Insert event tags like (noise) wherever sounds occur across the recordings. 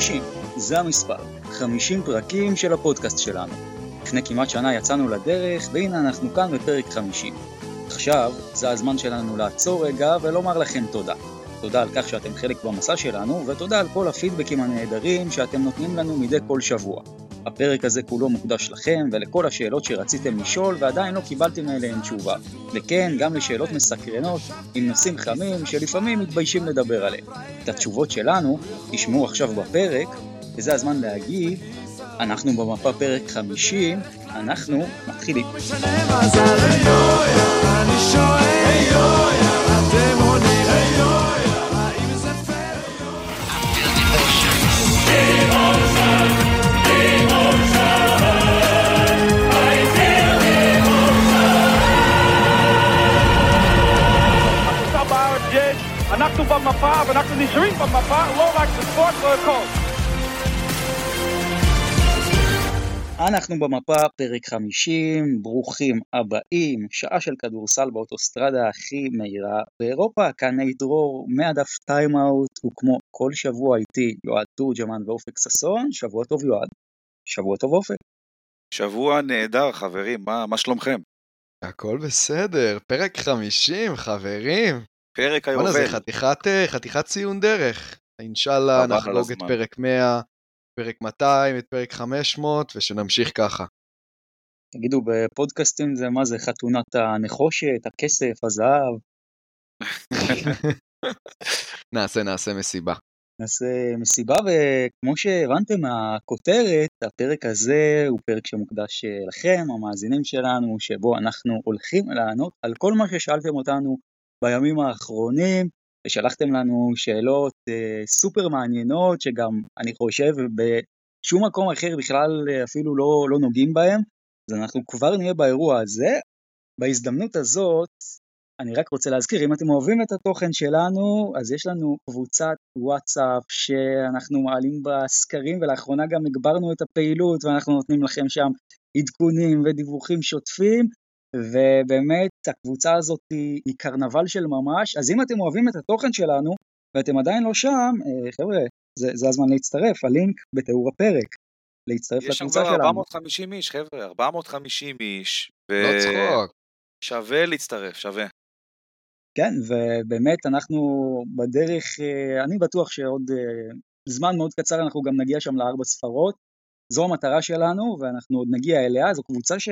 50, זה המספר. 50 פרקים של הפודקאסט שלנו. לפני כמעט שנה יצאנו לדרך, והנה אנחנו כאן בפרק 50. עכשיו, זה הזמן שלנו לעצור רגע ולומר לכם תודה. תודה על כך שאתם חלק במסע שלנו, ותודה על כל הפידבקים הנהדרים שאתם נותנים לנו מדי כל שבוע. הפרק הזה כולו מוקדש לכם ולכל השאלות שרציתם לשאול ועדיין לא קיבלתם עליהן תשובה. וכן, גם לשאלות מסקרנות עם נושאים חמים שלפעמים מתביישים לדבר עליהם. את התשובות שלנו תשמעו עכשיו בפרק, וזה הזמן להגיד, אנחנו במפה פרק 50, אנחנו מתחילים. אני שואל, אנחנו במפה ואנחנו נשארים במפה, לא רק בספורט, לא הכל. אנחנו במפה, פרק 50, ברוכים הבאים, שעה של כדורסל באוטוסטרדה הכי מהירה באירופה, כאן נהי דרור, מהדף טיימאוט, וכמו כל שבוע איתי יועד תורג'מן ואופק ששון, שבוע טוב יועד. שבוע טוב אופק. שבוע נהדר חברים, מה, מה שלומכם? הכל בסדר, פרק 50 חברים. פרק היובל. זה חתיכת, אה, חתיכת ציון דרך. אינשאללה נחגוג את פרק 100, פרק 200, את פרק 500, ושנמשיך ככה. תגידו, בפודקאסטים זה מה זה, חתונת הנחושת, הכסף, הזהב? (laughs) נעשה, נעשה מסיבה. נעשה מסיבה, וכמו שהבנתם מהכותרת, הפרק הזה הוא פרק שמוקדש אה, לכם, המאזינים שלנו, שבו אנחנו הולכים לענות על כל מה ששאלתם אותנו בימים האחרונים, ושלחתם לנו שאלות אה, סופר מעניינות, שגם אני חושב בשום מקום אחר בכלל אה, אפילו לא, לא נוגעים בהם, אז אנחנו כבר נהיה באירוע הזה. בהזדמנות הזאת, אני רק רוצה להזכיר, אם אתם אוהבים את התוכן שלנו, אז יש לנו קבוצת וואטסאפ שאנחנו מעלים בה סקרים, ולאחרונה גם הגברנו את הפעילות, ואנחנו נותנים לכם שם עדכונים ודיווחים שוטפים. ובאמת הקבוצה הזאת היא, היא קרנבל של ממש, אז אם אתם אוהבים את התוכן שלנו ואתם עדיין לא שם, אה, חבר'ה, זה, זה הזמן להצטרף, הלינק בתיאור הפרק. להצטרף לקבוצה שלנו. יש שם כבר 450 איש, חבר'ה, 450 איש. ו... לא צחוק. שווה להצטרף, שווה. כן, ובאמת אנחנו בדרך, אה, אני בטוח שעוד אה, זמן מאוד קצר אנחנו גם נגיע שם לארבע ספרות. זו המטרה שלנו ואנחנו עוד נגיע אליה, זו קבוצה ש...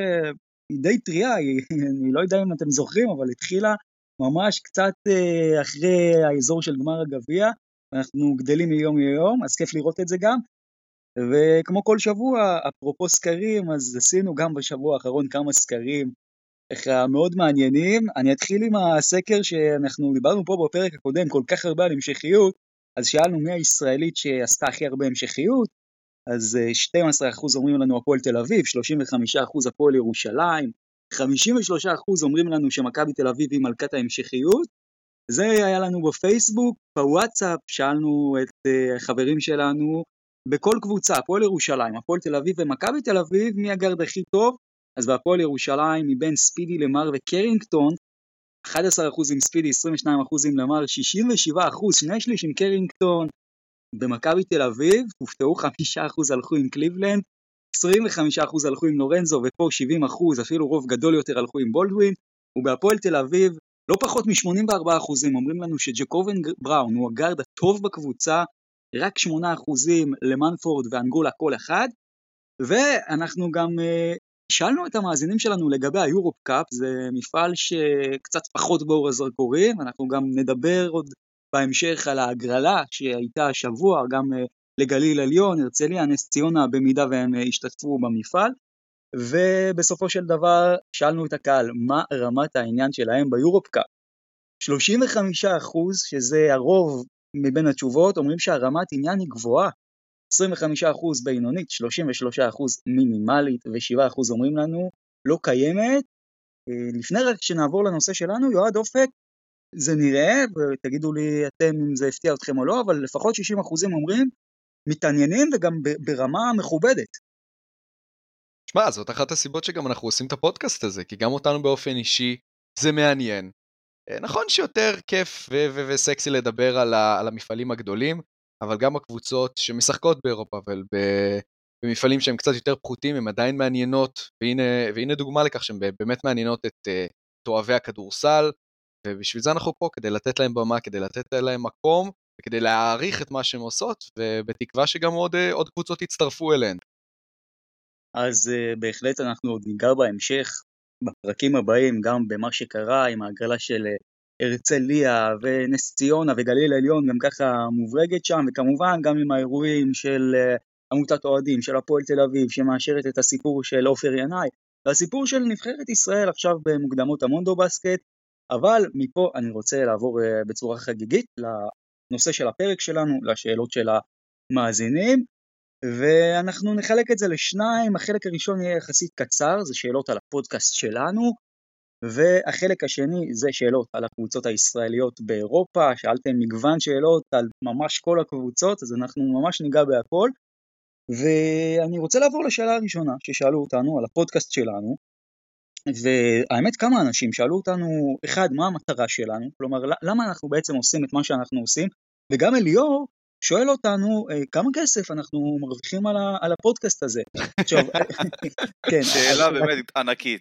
היא די טריה, (laughs) אני לא יודע אם אתם זוכרים, אבל התחילה ממש קצת אה, אחרי האזור של גמר הגביע, אנחנו גדלים מיום ליום, אז כיף לראות את זה גם. וכמו כל שבוע, אפרופו סקרים, אז עשינו גם בשבוע האחרון כמה סקרים ככה מאוד מעניינים. אני אתחיל עם הסקר שאנחנו דיברנו פה בפרק הקודם כל כך הרבה על המשכיות, אז שאלנו מי הישראלית שעשתה הכי הרבה המשכיות, אז 12% אה, אומרים לנו הפועל תל אביב, 35% הפועל ירושלים, 53% אומרים לנו שמכבי תל אביב היא מלכת ההמשכיות. זה היה לנו בפייסבוק, בוואטסאפ שאלנו את אה, החברים שלנו בכל קבוצה, הפועל ירושלים, הפועל תל אביב ומכבי תל אביב, מי הגרד הכי טוב? אז בהפועל ירושלים מבין ספידי למר וקרינגטון, 11% עם ספידי, 22% עם למר, 67%, שני שליש עם קרינגטון, במכבי תל אביב הופתעו 5% הלכו עם קליבלנד, 25% הלכו עם לורנזו ופה 70% אפילו רוב גדול יותר הלכו עם בולדווין ובהפועל תל אביב לא פחות מ-84% אומרים לנו שג'קובן בראון הוא הגארד הטוב בקבוצה, רק 8% למנפורד ואנגולה כל אחד ואנחנו גם uh, שאלנו את המאזינים שלנו לגבי היורופ קאפ, זה מפעל שקצת פחות באור הזרקורים, אנחנו גם נדבר עוד בהמשך על ההגרלה שהייתה השבוע גם אה, לגליל עליון, הרצליה, נס ציונה, במידה והם אה, השתתפו במפעל. ובסופו של דבר שאלנו את הקהל מה רמת העניין שלהם ביורופקאפ. 35% שזה הרוב מבין התשובות אומרים שהרמת עניין היא גבוהה. 25% בינונית, 33% מינימלית ו-7% אומרים לנו לא קיימת. אה, לפני רק שנעבור לנושא שלנו, יועד אופק, זה נראה, ותגידו לי אתם אם זה הפתיע אתכם או לא, אבל לפחות 60% אומרים מתעניינים וגם ברמה מכובדת. שמע, זאת אחת הסיבות שגם אנחנו עושים את הפודקאסט הזה, כי גם אותנו באופן אישי זה מעניין. אה, נכון שיותר כיף וסקסי לדבר על, על המפעלים הגדולים, אבל גם הקבוצות שמשחקות באירופה, אבל במפעלים שהם קצת יותר פחותים, הן עדיין מעניינות, והנה, והנה דוגמה לכך שהן באמת מעניינות את, את אוהבי הכדורסל, ובשביל זה אנחנו פה, כדי לתת להם במה, כדי לתת להם מקום, וכדי להעריך את מה שהן עושות, ובתקווה שגם עוד, עוד קבוצות יצטרפו אליהן. אז uh, בהחלט אנחנו עוד ניגע בהמשך, בפרקים הבאים, גם במה שקרה עם ההגרלה של uh, הרצליה ונס ציונה וגליל העליון, גם ככה מוברגת שם, וכמובן גם עם האירועים של עמותת אוהדים, של הפועל תל אביב, שמאשרת את הסיפור של עופר ינאי, והסיפור של נבחרת ישראל עכשיו במוקדמות המונדו בסקט, אבל מפה אני רוצה לעבור uh, בצורה חגיגית לנושא של הפרק שלנו, לשאלות של המאזינים. ואנחנו נחלק את זה לשניים, החלק הראשון יהיה יחסית קצר, זה שאלות על הפודקאסט שלנו, והחלק השני זה שאלות על הקבוצות הישראליות באירופה, שאלתם מגוון שאלות על ממש כל הקבוצות, אז אנחנו ממש ניגע בהכל. ואני רוצה לעבור לשאלה הראשונה ששאלו אותנו על הפודקאסט שלנו, והאמת כמה אנשים שאלו אותנו, אחד, מה המטרה שלנו, כלומר למה אנחנו בעצם עושים את מה שאנחנו עושים, וגם אליאור שואל אותנו אה, כמה כסף אנחנו מרוויחים על, ה, על הפודקאסט הזה. עכשיו, (laughs) כן. שאלה באמת ענקית.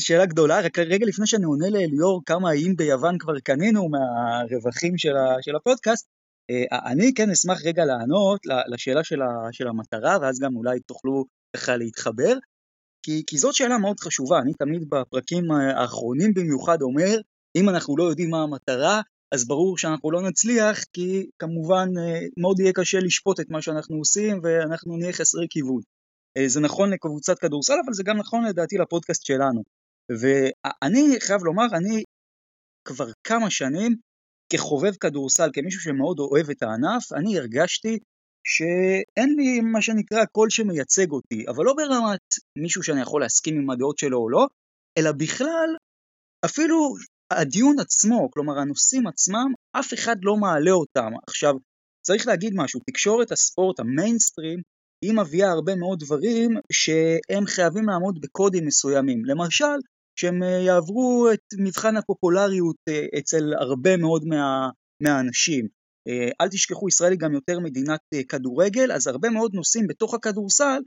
שאלה גדולה, רק רגע לפני שאני עונה לאליאור כמה האם ביוון כבר קנינו מהרווחים של, ה, של הפודקאסט, אה, אני כן אשמח רגע לענות לשאלה של, ה, של המטרה, ואז גם אולי תוכלו ככה להתחבר, כי, כי זאת שאלה מאוד חשובה, אני תמיד בפרקים האחרונים במיוחד אומר, אם אנחנו לא יודעים מה המטרה, אז ברור שאנחנו לא נצליח, כי כמובן אה, מאוד יהיה קשה לשפוט את מה שאנחנו עושים, ואנחנו נהיה חסרי כיוון. אה, זה נכון לקבוצת כדורסל, אבל זה גם נכון לדעתי לפודקאסט שלנו. ואני חייב לומר, אני כבר כמה שנים, כחובב כדורסל, כמישהו שמאוד אוהב את הענף, אני הרגשתי שאין לי מה שנקרא קול שמייצג אותי, אבל לא ברמת מישהו שאני יכול להסכים עם הדעות שלו או לא, אלא בכלל, אפילו הדיון עצמו, כלומר הנושאים עצמם, אף אחד לא מעלה אותם. עכשיו, צריך להגיד משהו, תקשורת הספורט, המיינסטרים, היא מביאה הרבה מאוד דברים שהם חייבים לעמוד בקודים מסוימים. למשל, שהם אה, יעברו את מבחן הפופולריות אה, אצל הרבה מאוד מה, מהאנשים. אה, אל תשכחו, ישראל היא גם יותר מדינת כדורגל, אז הרבה מאוד נושאים בתוך הכדורסל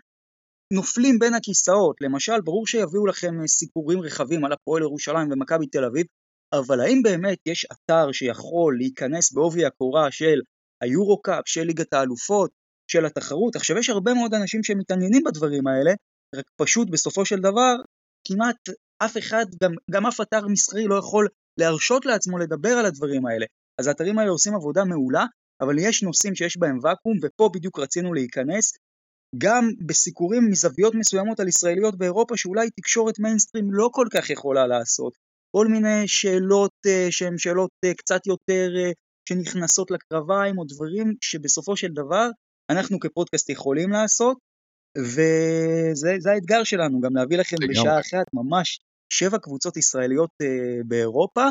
נופלים בין הכיסאות. למשל, ברור שיביאו לכם סיפורים רחבים על הפועל ירושלים ומכבי תל אביב, אבל האם באמת יש אתר שיכול להיכנס בעובי הקורה של היורו-קאפ, של ליגת האלופות, של התחרות? עכשיו יש הרבה מאוד אנשים שמתעניינים בדברים האלה, רק פשוט בסופו של דבר כמעט אף אחד, גם, גם אף אתר מסחרי לא יכול להרשות לעצמו לדבר על הדברים האלה. אז האתרים האלה עושים עבודה מעולה, אבל יש נושאים שיש בהם ואקום, ופה בדיוק רצינו להיכנס, גם בסיקורים מזוויות מסוימות על ישראליות באירופה שאולי תקשורת מיינסטרים לא כל כך יכולה לעשות. כל מיני שאלות uh, שהן שאלות uh, קצת יותר uh, שנכנסות לקרביים, או דברים שבסופו של דבר אנחנו כפודקאסט יכולים לעשות, וזה האתגר שלנו, גם להביא לכם בשעה אחת ממש שבע קבוצות ישראליות uh, באירופה,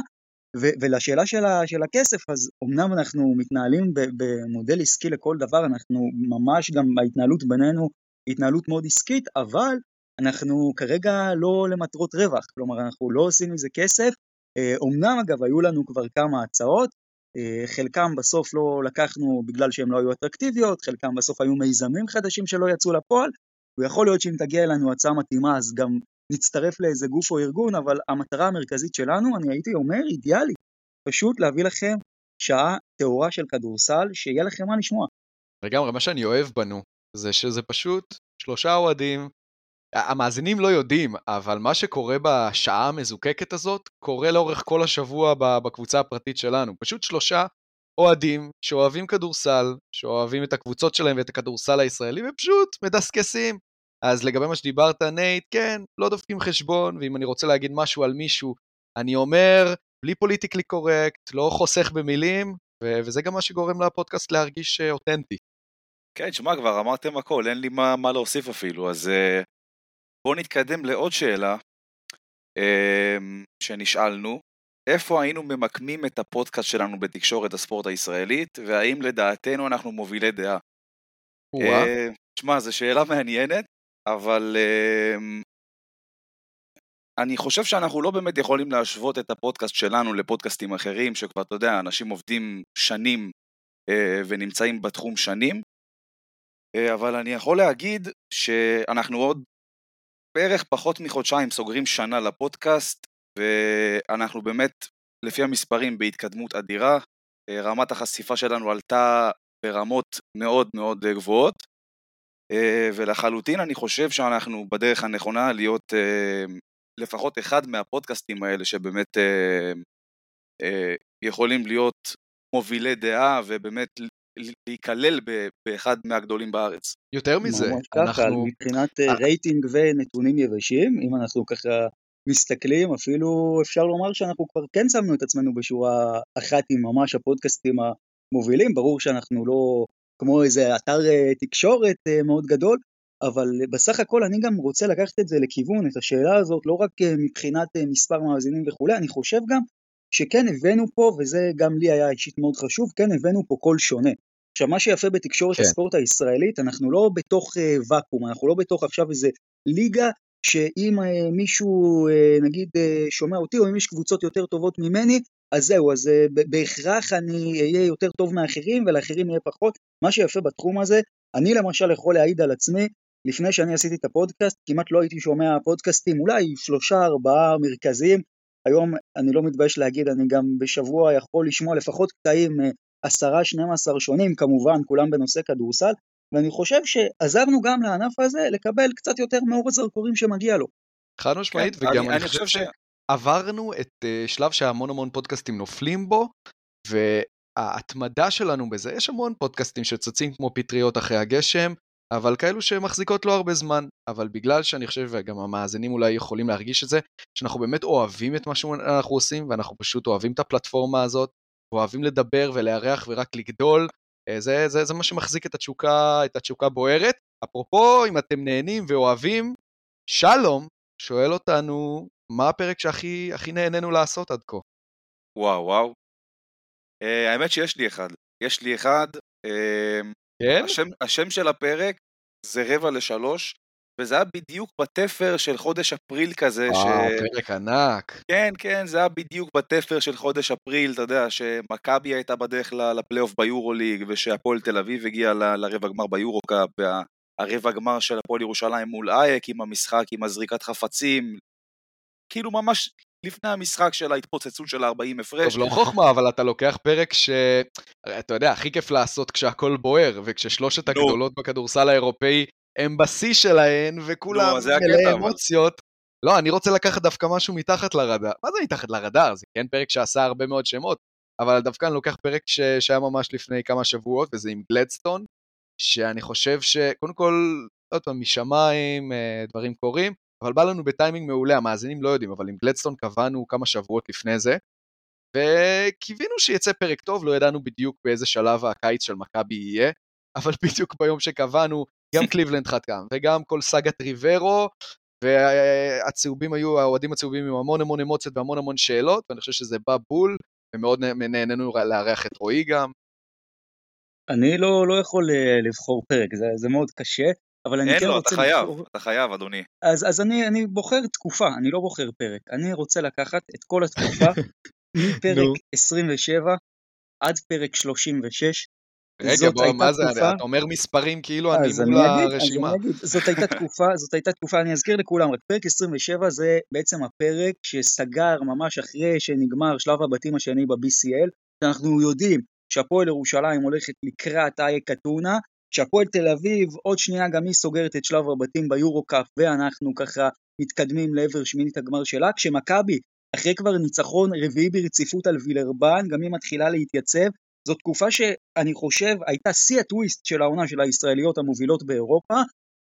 ולשאלה של, ה- של הכסף, אז אמנם אנחנו מתנהלים במודל עסקי לכל דבר, אנחנו ממש גם ההתנהלות בינינו התנהלות מאוד עסקית, אבל אנחנו כרגע לא למטרות רווח, כלומר אנחנו לא עושים מזה כסף, אומנם אגב היו לנו כבר כמה הצעות, אה, חלקם בסוף לא לקחנו בגלל שהן לא היו אטרקטיביות, חלקם בסוף היו מיזמים חדשים שלא יצאו לפועל, ויכול להיות שאם תגיע אלינו הצעה מתאימה אז גם נצטרף לאיזה גוף או ארגון, אבל המטרה המרכזית שלנו, אני הייתי אומר, אידיאלית, פשוט להביא לכם שעה טהורה של כדורסל, שיהיה לכם מה לשמוע. לגמרי, מה שאני אוהב בנו, זה שזה פשוט שלושה אוהדים המאזינים לא יודעים, אבל מה שקורה בשעה המזוקקת הזאת, קורה לאורך כל השבוע בקבוצה הפרטית שלנו. פשוט שלושה אוהדים שאוהבים כדורסל, שאוהבים את הקבוצות שלהם ואת הכדורסל הישראלי, ופשוט מדסקסים. אז לגבי מה שדיברת, נייט, כן, לא דופקים חשבון, ואם אני רוצה להגיד משהו על מישהו, אני אומר, בלי politically correct, לא חוסך במילים, ו- וזה גם מה שגורם לפודקאסט להרגיש אה, אותנטי. כן, שמע, כבר אמרתם הכל, אין לי מה, מה להוסיף אפילו, אז uh, בואו נתקדם לעוד שאלה אמ, שנשאלנו, איפה היינו ממקמים את הפודקאסט שלנו בתקשורת הספורט הישראלית, והאם לדעתנו אנחנו מובילי דעה? אה, שמע, זו שאלה מעניינת, אבל אמ, אני חושב שאנחנו לא באמת יכולים להשוות את הפודקאסט שלנו לפודקאסטים אחרים, שכבר, אתה יודע, אנשים עובדים שנים ונמצאים בתחום שנים. אבל אני יכול להגיד שאנחנו עוד בערך פחות מחודשיים סוגרים שנה לפודקאסט, ואנחנו באמת, לפי המספרים, בהתקדמות אדירה. רמת החשיפה שלנו עלתה ברמות מאוד מאוד גבוהות, ולחלוטין אני חושב שאנחנו בדרך הנכונה להיות לפחות אחד מהפודקאסטים האלה שבאמת יכולים להיות מובילי דעה ובאמת להיכלל באחד מהגדולים בארץ. יותר מזה, ממש ככה, אנחנו... מבחינת אה, רייטינג ונתונים יבשים, אם אנחנו ככה מסתכלים, אפילו אפשר לומר שאנחנו כבר כן שמנו את עצמנו בשורה אחת עם ממש הפודקאסטים המובילים, ברור שאנחנו לא כמו איזה אתר אה, תקשורת אה, מאוד גדול, אבל בסך הכל אני גם רוצה לקחת את זה לכיוון, את השאלה הזאת, לא רק מבחינת מספר מאזינים וכולי, אני חושב גם שכן הבאנו פה, וזה גם לי היה אישית מאוד חשוב, כן הבאנו פה קול שונה. עכשיו, מה שיפה בתקשורת כן. הספורט הישראלית, אנחנו לא בתוך uh, ואקום, אנחנו לא בתוך עכשיו איזה ליגה, שאם uh, מישהו, uh, נגיד, uh, שומע אותי, או אם יש קבוצות יותר טובות ממני, אז זהו, אז uh, בהכרח אני אהיה יותר טוב מאחרים, ולאחרים יהיה פחות. מה שיפה בתחום הזה, אני למשל יכול להעיד על עצמי, לפני שאני עשיתי את הפודקאסט, כמעט לא הייתי שומע פודקאסטים, אולי שלושה, ארבעה מרכזיים, היום אני לא מתבייש להגיד, אני גם בשבוע יכול לשמוע לפחות קטעים אה, עשרה, 12 שונים, כמובן, כולם בנושא כדורסל, ואני חושב שעזרנו גם לענף הזה לקבל קצת יותר מאור הזרקורים שמגיע לו. חד משמעית, כן, וגם אני, אני חושב ש... שעברנו את uh, שלב שהמון המון פודקאסטים נופלים בו, וההתמדה שלנו בזה, יש המון פודקאסטים שצצים כמו פטריות אחרי הגשם, אבל כאלו שמחזיקות לא הרבה זמן. אבל בגלל שאני חושב, וגם המאזינים אולי יכולים להרגיש את זה, שאנחנו באמת אוהבים את מה שאנחנו עושים, ואנחנו פשוט אוהבים את הפלטפורמה הזאת, אוהבים לדבר ולארח ורק לגדול, אה, זה, זה, זה מה שמחזיק את התשוקה, את התשוקה בוערת. אפרופו, אם אתם נהנים ואוהבים, שלום שואל אותנו, מה הפרק שהכי נהנינו לעשות עד כה? וואו, וואו. Uh, האמת שיש לי אחד. יש לי אחד, uh, כן? השם, השם של הפרק זה רבע לשלוש, וזה היה בדיוק בתפר של חודש אפריל כזה. וואו, ש... פרק ענק. כן, כן, זה היה בדיוק בתפר של חודש אפריל, אתה יודע, שמכבי הייתה בדרך לפלייאוף ביורוליג, ושהפועל תל אביב הגיע ל... לרבע גמר ביורו-קאפ, והרבע גמר של הפועל ירושלים מול אייק, עם המשחק, עם הזריקת חפצים, כאילו ממש לפני המשחק של ההתפוצצות של ה-40 הפרש. טוב, לא חוכמה, אבל אתה לוקח פרק ש... אתה יודע, הכי כיף לעשות כשהכול בוער, וכששלושת הגדולות בכדורסל האירופאי הם בשיא שלהן, וכולם מלא אמוציות. לא, אני רוצה לקחת דווקא משהו מתחת לרדאר. מה זה מתחת לרדאר? זה כן פרק שעשה הרבה מאוד שמות, אבל דווקא אני לוקח פרק ש... שהיה ממש לפני כמה שבועות, וזה עם גלדסטון, שאני חושב שקודם כל, עוד פעם, משמיים אה, דברים קורים, אבל בא לנו בטיימינג מעולה, המאזינים לא יודעים, אבל עם גלדסטון קבענו כמה שבועות לפני זה, וקיווינו שיצא פרק טוב, לא ידענו בדיוק באיזה שלב הקיץ של מכבי יהיה, אבל (laughs) בדיוק ביום שקבענו, גם (laughs) קליבלנד חתם, וגם כל סאגת ריברו, והצהובים היו, האוהדים הצהובים עם המון המון אמוציות והמון המון שאלות, ואני חושב שזה בא בול, ומאוד נהנינו לארח את רועי גם. אני לא, לא יכול אה, לבחור פרק, זה, זה מאוד קשה, אבל אני כן לו, רוצה... אין לו, אתה חייב, לבחור... אתה חייב, אדוני. אז, אז אני, אני בוחר תקופה, אני לא בוחר פרק. אני רוצה לקחת את כל התקופה, (laughs) מפרק 27 עד פרק 36. רגע, בוא, מה זה, תקופה... אתה אומר מספרים כאילו אני מול הרשימה. אז אני אגיד, זאת הייתה (laughs) תקופה, זאת הייתה תקופה, אני אזכיר לכולם, רק פרק 27 זה בעצם הפרק שסגר ממש אחרי שנגמר שלב הבתים השני ב-BCL, שאנחנו יודעים שהפועל ירושלים הולכת לקראת אייק אתונה, שהפועל תל אביב עוד שנייה גם היא סוגרת את שלב הבתים ביורו קאפ ואנחנו ככה מתקדמים לעבר שמינית הגמר שלה, כשמכבי אחרי כבר ניצחון רביעי ברציפות על וילרבן, גם היא מתחילה להתייצב. זו תקופה שאני חושב הייתה שיא הטוויסט של העונה של הישראליות המובילות באירופה.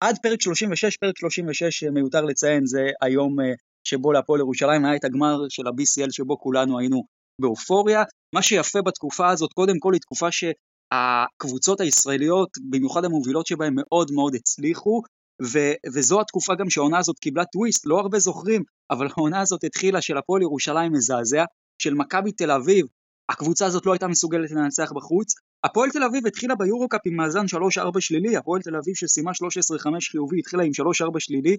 עד פרק 36, פרק 36 מיותר לציין זה היום אה, שבו להפועל ירושלים היה את הגמר של ה-BCL שבו כולנו היינו באופוריה. מה שיפה בתקופה הזאת, קודם כל היא תקופה ש... הקבוצות הישראליות, במיוחד המובילות שבהן, מאוד מאוד הצליחו, ו- וזו התקופה גם שהעונה הזאת קיבלה טוויסט, לא הרבה זוכרים, אבל העונה הזאת התחילה של הפועל ירושלים מזעזע, של מכבי תל אביב, הקבוצה הזאת לא הייתה מסוגלת לנצח בחוץ, הפועל תל אביב התחילה ביורו-קאפ עם מאזן 3-4 שלילי, הפועל תל אביב שסיימה 13-5 חיובי התחילה עם 3-4 שלילי,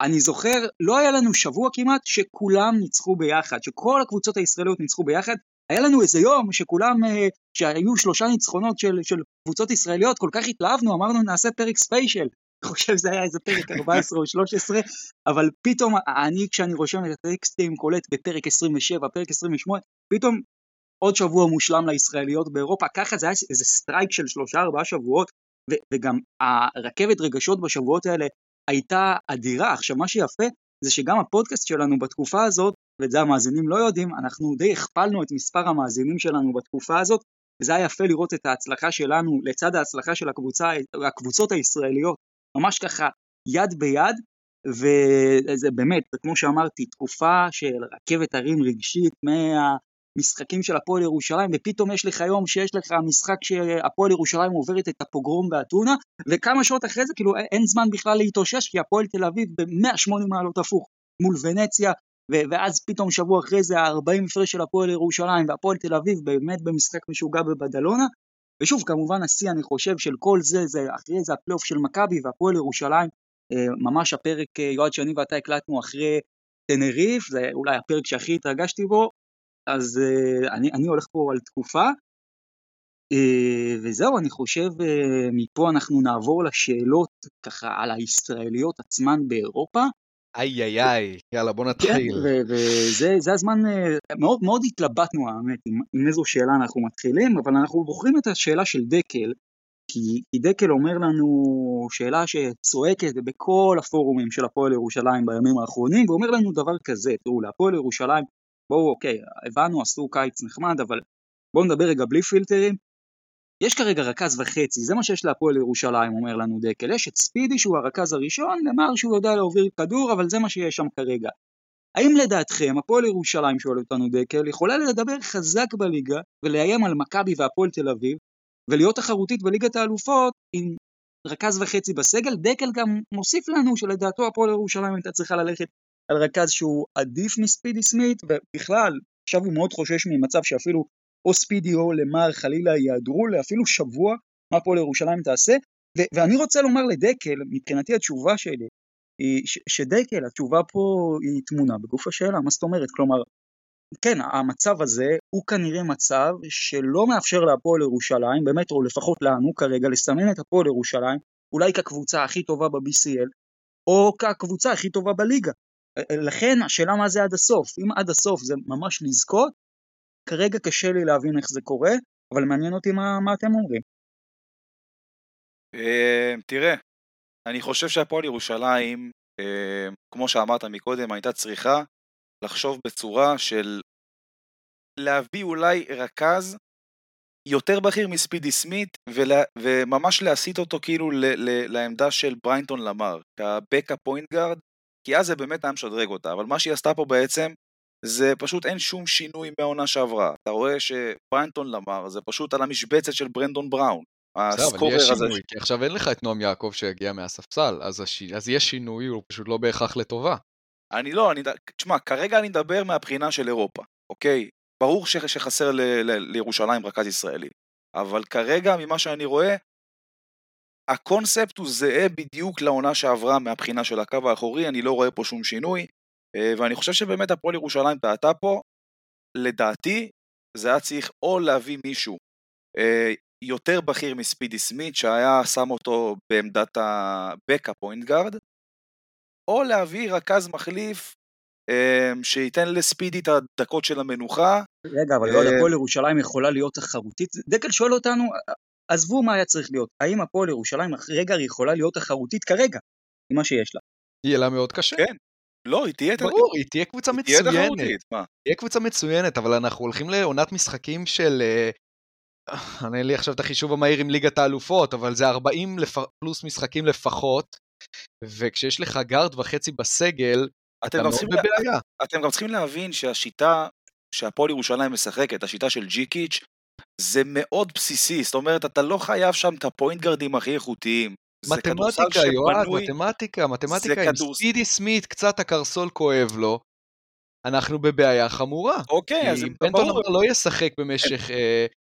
אני זוכר, לא היה לנו שבוע כמעט שכולם ניצחו ביחד, שכל הקבוצות הישראליות ניצחו ביחד, היה לנו איזה יום שכולם, אה, שהיו שלושה ניצחונות של, של קבוצות ישראליות, כל כך התלהבנו, אמרנו נעשה פרק special. (laughs) אני חושב שזה היה איזה פרק 14 או 13, אבל פתאום אני כשאני רושם את הטקסטים קולט בפרק 27, פרק 28, פתאום עוד שבוע מושלם לישראליות באירופה, ככה זה היה איזה streak של שלושה ארבעה שבועות, ו- וגם הרכבת רגשות בשבועות האלה הייתה אדירה. עכשיו מה שיפה זה שגם הפודקאסט שלנו בתקופה הזאת, ואת זה המאזינים לא יודעים, אנחנו די הכפלנו את מספר המאזינים שלנו בתקופה הזאת, וזה היה יפה לראות את ההצלחה שלנו לצד ההצלחה של הקבוצה, הקבוצות הישראליות, ממש ככה יד ביד, וזה באמת, כמו שאמרתי, תקופה של רכבת הרים רגשית מהמשחקים של הפועל ירושלים, ופתאום יש לך יום שיש לך משחק שהפועל ירושלים עוברת את הפוגרום באתונה, וכמה שעות אחרי זה כאילו אין זמן בכלל להתאושש, כי הפועל תל אביב ב-180 מעלות הפוך, מול ונציה, ואז פתאום שבוע אחרי זה ה-40 הפרש של הפועל ירושלים והפועל תל אביב באמת במשחק משוגע בבדלונה. ושוב, כמובן השיא אני חושב של כל זה, זה אחרי זה הפלייאוף של מכבי והפועל ירושלים, אה, ממש הפרק, אה, יועד שאני ואתה הקלטנו אחרי תנריף, זה אולי הפרק שהכי התרגשתי בו, אז אה, אני, אני הולך פה על תקופה. וזהו, אני חושב, מפה אנחנו נעבור לשאלות ככה על הישראליות עצמן באירופה. איי איי איי, יאללה בוא כן, נתחיל. כן, וזה הזמן, מאוד מאוד התלבטנו האמת עם, עם איזו שאלה אנחנו מתחילים, אבל אנחנו בוחרים את השאלה של דקל, כי, כי דקל אומר לנו שאלה שצועקת בכל הפורומים של הפועל ירושלים בימים האחרונים, ואומר לנו דבר כזה, תראו, להפועל ירושלים, בואו, אוקיי, הבנו, עשו קיץ נחמד, אבל בואו נדבר רגע בלי פילטרים, יש כרגע רכז וחצי, זה מה שיש להפועל ירושלים, אומר לנו דקל. יש את ספידי שהוא הרכז הראשון, נאמר שהוא יודע להוביל כדור, אבל זה מה שיש שם כרגע. האם לדעתכם, הפועל ירושלים, שואל אותנו דקל, יכולה לדבר חזק בליגה ולאיים על מכבי והפועל תל אביב, ולהיות תחרותית בליגת האלופות עם רכז וחצי בסגל? דקל גם מוסיף לנו שלדעתו הפועל ירושלים הייתה צריכה ללכת על רכז שהוא עדיף מספידי סמית, ובכלל, עכשיו הוא מאוד חושש ממצב שאפילו או ספידי או למר חלילה יעדרו לאפילו שבוע מה הפועל ירושלים תעשה, ו- ואני רוצה לומר לדקל, מבחינתי התשובה שלי, היא ש- שדקל, התשובה פה היא תמונה בגוף השאלה, מה זאת אומרת? כלומר, כן, המצב הזה הוא כנראה מצב שלא מאפשר להפועל ירושלים, באמת, או לפחות לנו כרגע, לסמן את הפועל ירושלים, אולי כקבוצה הכי טובה ב-BCL, או כקבוצה הכי טובה בליגה. לכן השאלה מה זה עד הסוף, אם עד הסוף זה ממש לזכות, כרגע קשה לי להבין איך זה קורה, אבל מעניין אותי מה, מה אתם אומרים. אמ, תראה, אני חושב שהפועל ירושלים, אמ, כמו שאמרת מקודם, הייתה צריכה לחשוב בצורה של להביא אולי רכז יותר בכיר מספידי סמית ולה, וממש להסיט אותו כאילו ל, ל, לעמדה של בריינטון למר, כ backup point guard, כי אז זה באמת היה משדרג אותה, אבל מה שהיא עשתה פה בעצם זה פשוט אין שום שינוי מהעונה שעברה. אתה רואה שבריינטון למר זה פשוט על המשבצת של ברנדון בראון. אבל יש שינוי, כי עכשיו אין לך את נועם יעקב שהגיע מהספסל, אז, הש... אז יש שינוי, הוא פשוט לא בהכרח לטובה. אני לא, אני, תשמע, כרגע אני מדבר מהבחינה של אירופה, אוקיי? ברור ש... שחסר ל... ל... לירושלים רכז ישראלי, אבל כרגע, ממה שאני רואה, הקונספט הוא זהה בדיוק לעונה שעברה מהבחינה של הקו האחורי, אני לא רואה פה שום שינוי. אה, ואני חושב שבאמת הפועל ירושלים טעתה פה, לדעתי זה היה צריך או להביא מישהו אה, יותר בכיר מספידי סמית שהיה שם אותו בעמדת ה backup point guard, או להביא רכז מחליף אה, שייתן לספידי את הדקות של המנוחה. רגע, אבל לא הפועל ירושלים יכולה להיות תחרותית? דקל שואל אותנו, עזבו מה היה צריך להיות, האם הפועל ירושלים רגע יכולה להיות תחרותית כרגע, עם מה שיש לה? יהיה לה מאוד קשה. כן, לא, היא תהיה... ברור, היא תהיה קבוצה מצוינת. תהיה תחרותית, מה? תהיה קבוצה מצוינת, אבל אנחנו הולכים לעונת משחקים של... אה, אני אין לי עכשיו את החישוב המהיר עם ליגת האלופות, אבל זה 40 לפ... פלוס משחקים לפחות, וכשיש לך guard וחצי בסגל, אתה מאוד בבעיה. אתם גם צריכים להבין שהשיטה שהפועל ירושלים משחקת, השיטה של ג'יקיץ', זה מאוד בסיסי, זאת אומרת, אתה לא חייב שם את הפוינט גארדים הכי איכותיים. מתמטיקה, יועד, מתמטיקה, מתמטיקה, עם ספידי סמית קצת הקרסול כואב לו, אנחנו בבעיה חמורה. אוקיי, אז בנטון לא ישחק במשך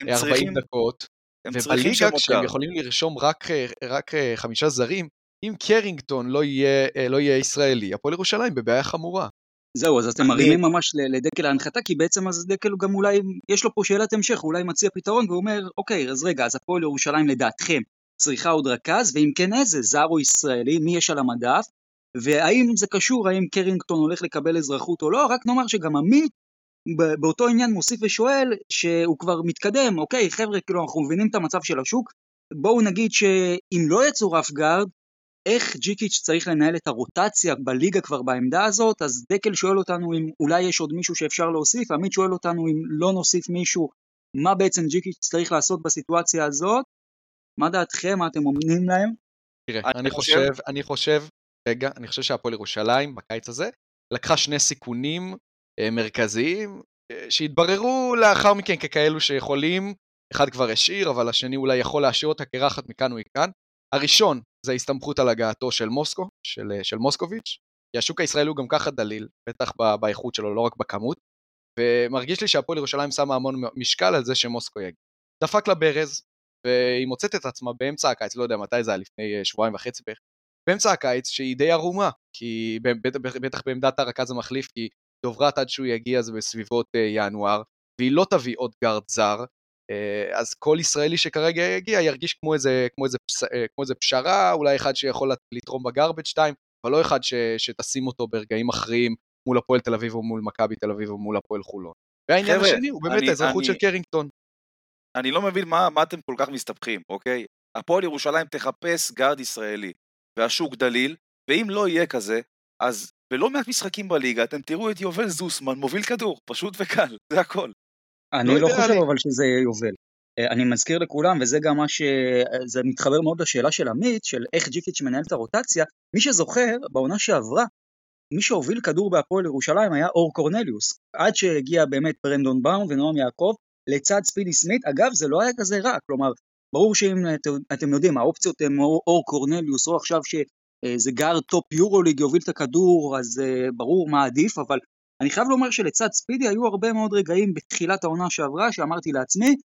40 אה, דקות, ובליגה כשהם יכולים לרשום רק אה, חמישה זרים, אם קרינגטון לא יהיה, אה, לא יהיה ישראלי, הפועל ירושלים בבעיה חמורה. זהו, אז אתם מרימים ממש לדקל להנחתה, כי בעצם אז דקל גם אולי, יש לו פה שאלת המשך, אולי מציע פתרון ואומר, אוקיי, אז רגע, אז הפועל ירושלים לדעתכם צריכה עוד רכז, ואם כן איזה, זר או ישראלי, מי יש על המדף, והאם זה קשור, האם קרינגטון הולך לקבל אזרחות או לא, רק נאמר שגם עמית באותו עניין מוסיף ושואל שהוא כבר מתקדם, אוקיי, חבר'ה, כאילו אנחנו מבינים את המצב של השוק, בואו נגיד שאם לא יצורף גארד, איך ג'יקיץ' צריך לנהל את הרוטציה בליגה כבר בעמדה הזאת, אז דקל שואל אותנו אם אולי יש עוד מישהו שאפשר להוסיף, עמית שואל אותנו אם לא נוסיף מישהו, מה בעצם ג'יקיץ' צריך לעשות בסיטואציה הזאת, מה דעתכם, מה אתם אומרים להם? תראה, אני חושב, אני חושב, רגע, אני חושב שהפועל ירושלים בקיץ הזה לקחה שני סיכונים אה, מרכזיים אה, שהתבררו לאחר מכן ככאלו שיכולים, אחד כבר השאיר, אבל השני אולי יכול להשאיר אותה קרחת מכאן ומכאן. הראשון זה ההסתמכות על הגעתו של מוסקו, של, אה, של מוסקוביץ', כי השוק הישראלי הוא גם ככה דליל, בטח באיכות שלו, לא רק בכמות, ומרגיש לי שהפועל ירושלים שמה המון משקל על זה שמוסקו יגיע. דפק לה ברז, והיא מוצאת את עצמה באמצע הקיץ, לא יודע מתי זה היה, לפני שבועיים וחצי בערך, באמצע הקיץ שהיא די ערומה, כי בטח בעמדת הרכז המחליף, כי דוברת עד שהוא יגיע זה בסביבות אה, ינואר, והיא לא תביא עוד גארד זר, אה, אז כל ישראלי שכרגע יגיע ירגיש כמו איזה, כמו איזה, אה, כמו איזה פשרה, אולי אחד שיכול לתרום בגרבג' 2, אבל לא אחד ש, שתשים אותו ברגעים מכריעים מול הפועל תל אביב או מול מכבי תל אביב או מול הפועל חולון. והעניין השני הוא באמת האזרחות של קרינגטון. אני לא מבין מה, מה אתם כל כך מסתבכים, אוקיי? הפועל ירושלים תחפש גארד ישראלי, והשוק דליל, ואם לא יהיה כזה, אז בלא מעט משחקים בליגה אתם תראו את יובל זוסמן מוביל כדור, פשוט וקל, (laughs) זה הכל. אני לא, לא חושב לי. אבל שזה יהיה יובל. אה, אני מזכיר לכולם, וזה גם מה ש... זה מתחבר מאוד לשאלה של עמית, של איך ג'יקיץ' מנהל את הרוטציה. מי שזוכר, בעונה שעברה, מי שהוביל כדור בהפועל ירושלים היה אור קורנליוס. עד שהגיע באמת ברנדון באום ונועם יעקב, לצד ספידי סמית. אגב, זה לא היה כזה רע, כלומר, ברור שאם אתם יודעים, האופציות הן אור קורנליוס, או עכשיו שזה guard top יורוליג יוביל את הכדור, אז אה, ברור מה עדיף, אבל אני חייב לומר שלצד ספידי היו הרבה מאוד רגעים בתחילת העונה שעברה, שאמרתי לעצמי,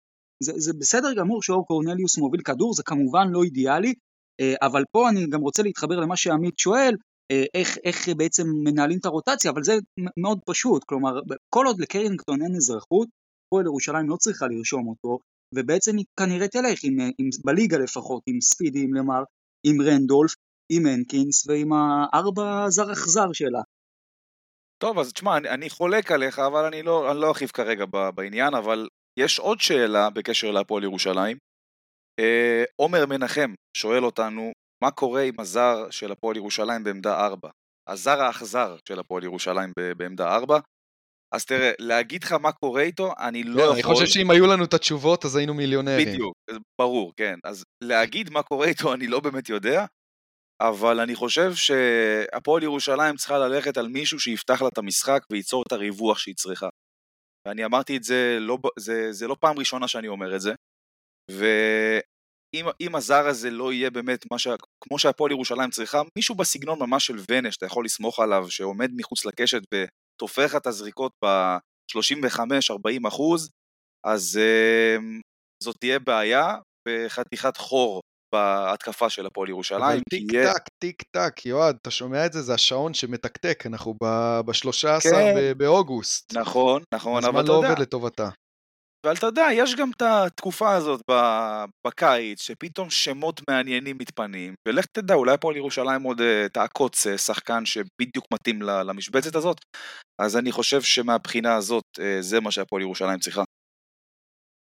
זה, זה בסדר גמור שאור קורנליוס מוביל כדור, זה כמובן לא אידיאלי, אה, אבל פה אני גם רוצה להתחבר למה שעמית שואל, אה, איך, איך בעצם מנהלים את הרוטציה, אבל זה מאוד פשוט, כלומר, כל עוד לקרינגטון אין אזרחות, פועל ירושלים לא צריכה לרשום אותו, ובעצם היא כנראה תלך, עם, עם, בליגה לפחות, עם ספידי, עם למר, עם רנדולף, עם הנקינס ועם הארבע זר אכזר שלה. טוב, אז תשמע, אני, אני חולק עליך, אבל אני לא, אני לא ארחיב כרגע בעניין, אבל יש עוד שאלה בקשר להפועל ירושלים. אה, עומר מנחם שואל אותנו, מה קורה עם הזר של הפועל ירושלים בעמדה 4? הזר האכזר של הפועל ירושלים בעמדה 4, אז תראה, להגיד לך מה קורה איתו, אני לא יכול... אני חושב שאם היו לנו את התשובות, אז היינו מיליונרים. בדיוק, ברור, כן. אז להגיד מה קורה איתו, אני לא באמת יודע, אבל אני חושב שהפועל ירושלים צריכה ללכת על מישהו שיפתח לה את המשחק וייצור את הריווח שהיא צריכה. ואני אמרתי את זה, לא, זה, זה לא פעם ראשונה שאני אומר את זה, ואם הזר הזה לא יהיה באמת ש... כמו שהפועל ירושלים צריכה, מישהו בסגנון ממש של ונה, שאתה יכול לסמוך עליו, שעומד מחוץ לקשת תופח את הזריקות ב-35-40 אחוז, אז uh, זאת תהיה בעיה וחתיכת חור בהתקפה של הפועל ירושלים. אבל טיק יהיה... טק, טיק טק, יועד, אתה שומע את זה? זה השעון שמתקתק, אנחנו ב-13 כן. באוגוסט. נכון, נכון, אבל אתה יודע. הזמן לא עובד לטובתה. אבל אתה יודע, יש גם את התקופה הזאת בקיץ, שפתאום שמות מעניינים מתפנים, ולך תדע, אולי הפועל ירושלים עוד אה, תעקוץ אה, שחקן שבדיוק מתאים למשבצת הזאת, אז אני חושב שמהבחינה הזאת, אה, זה מה שהפועל ירושלים צריכה.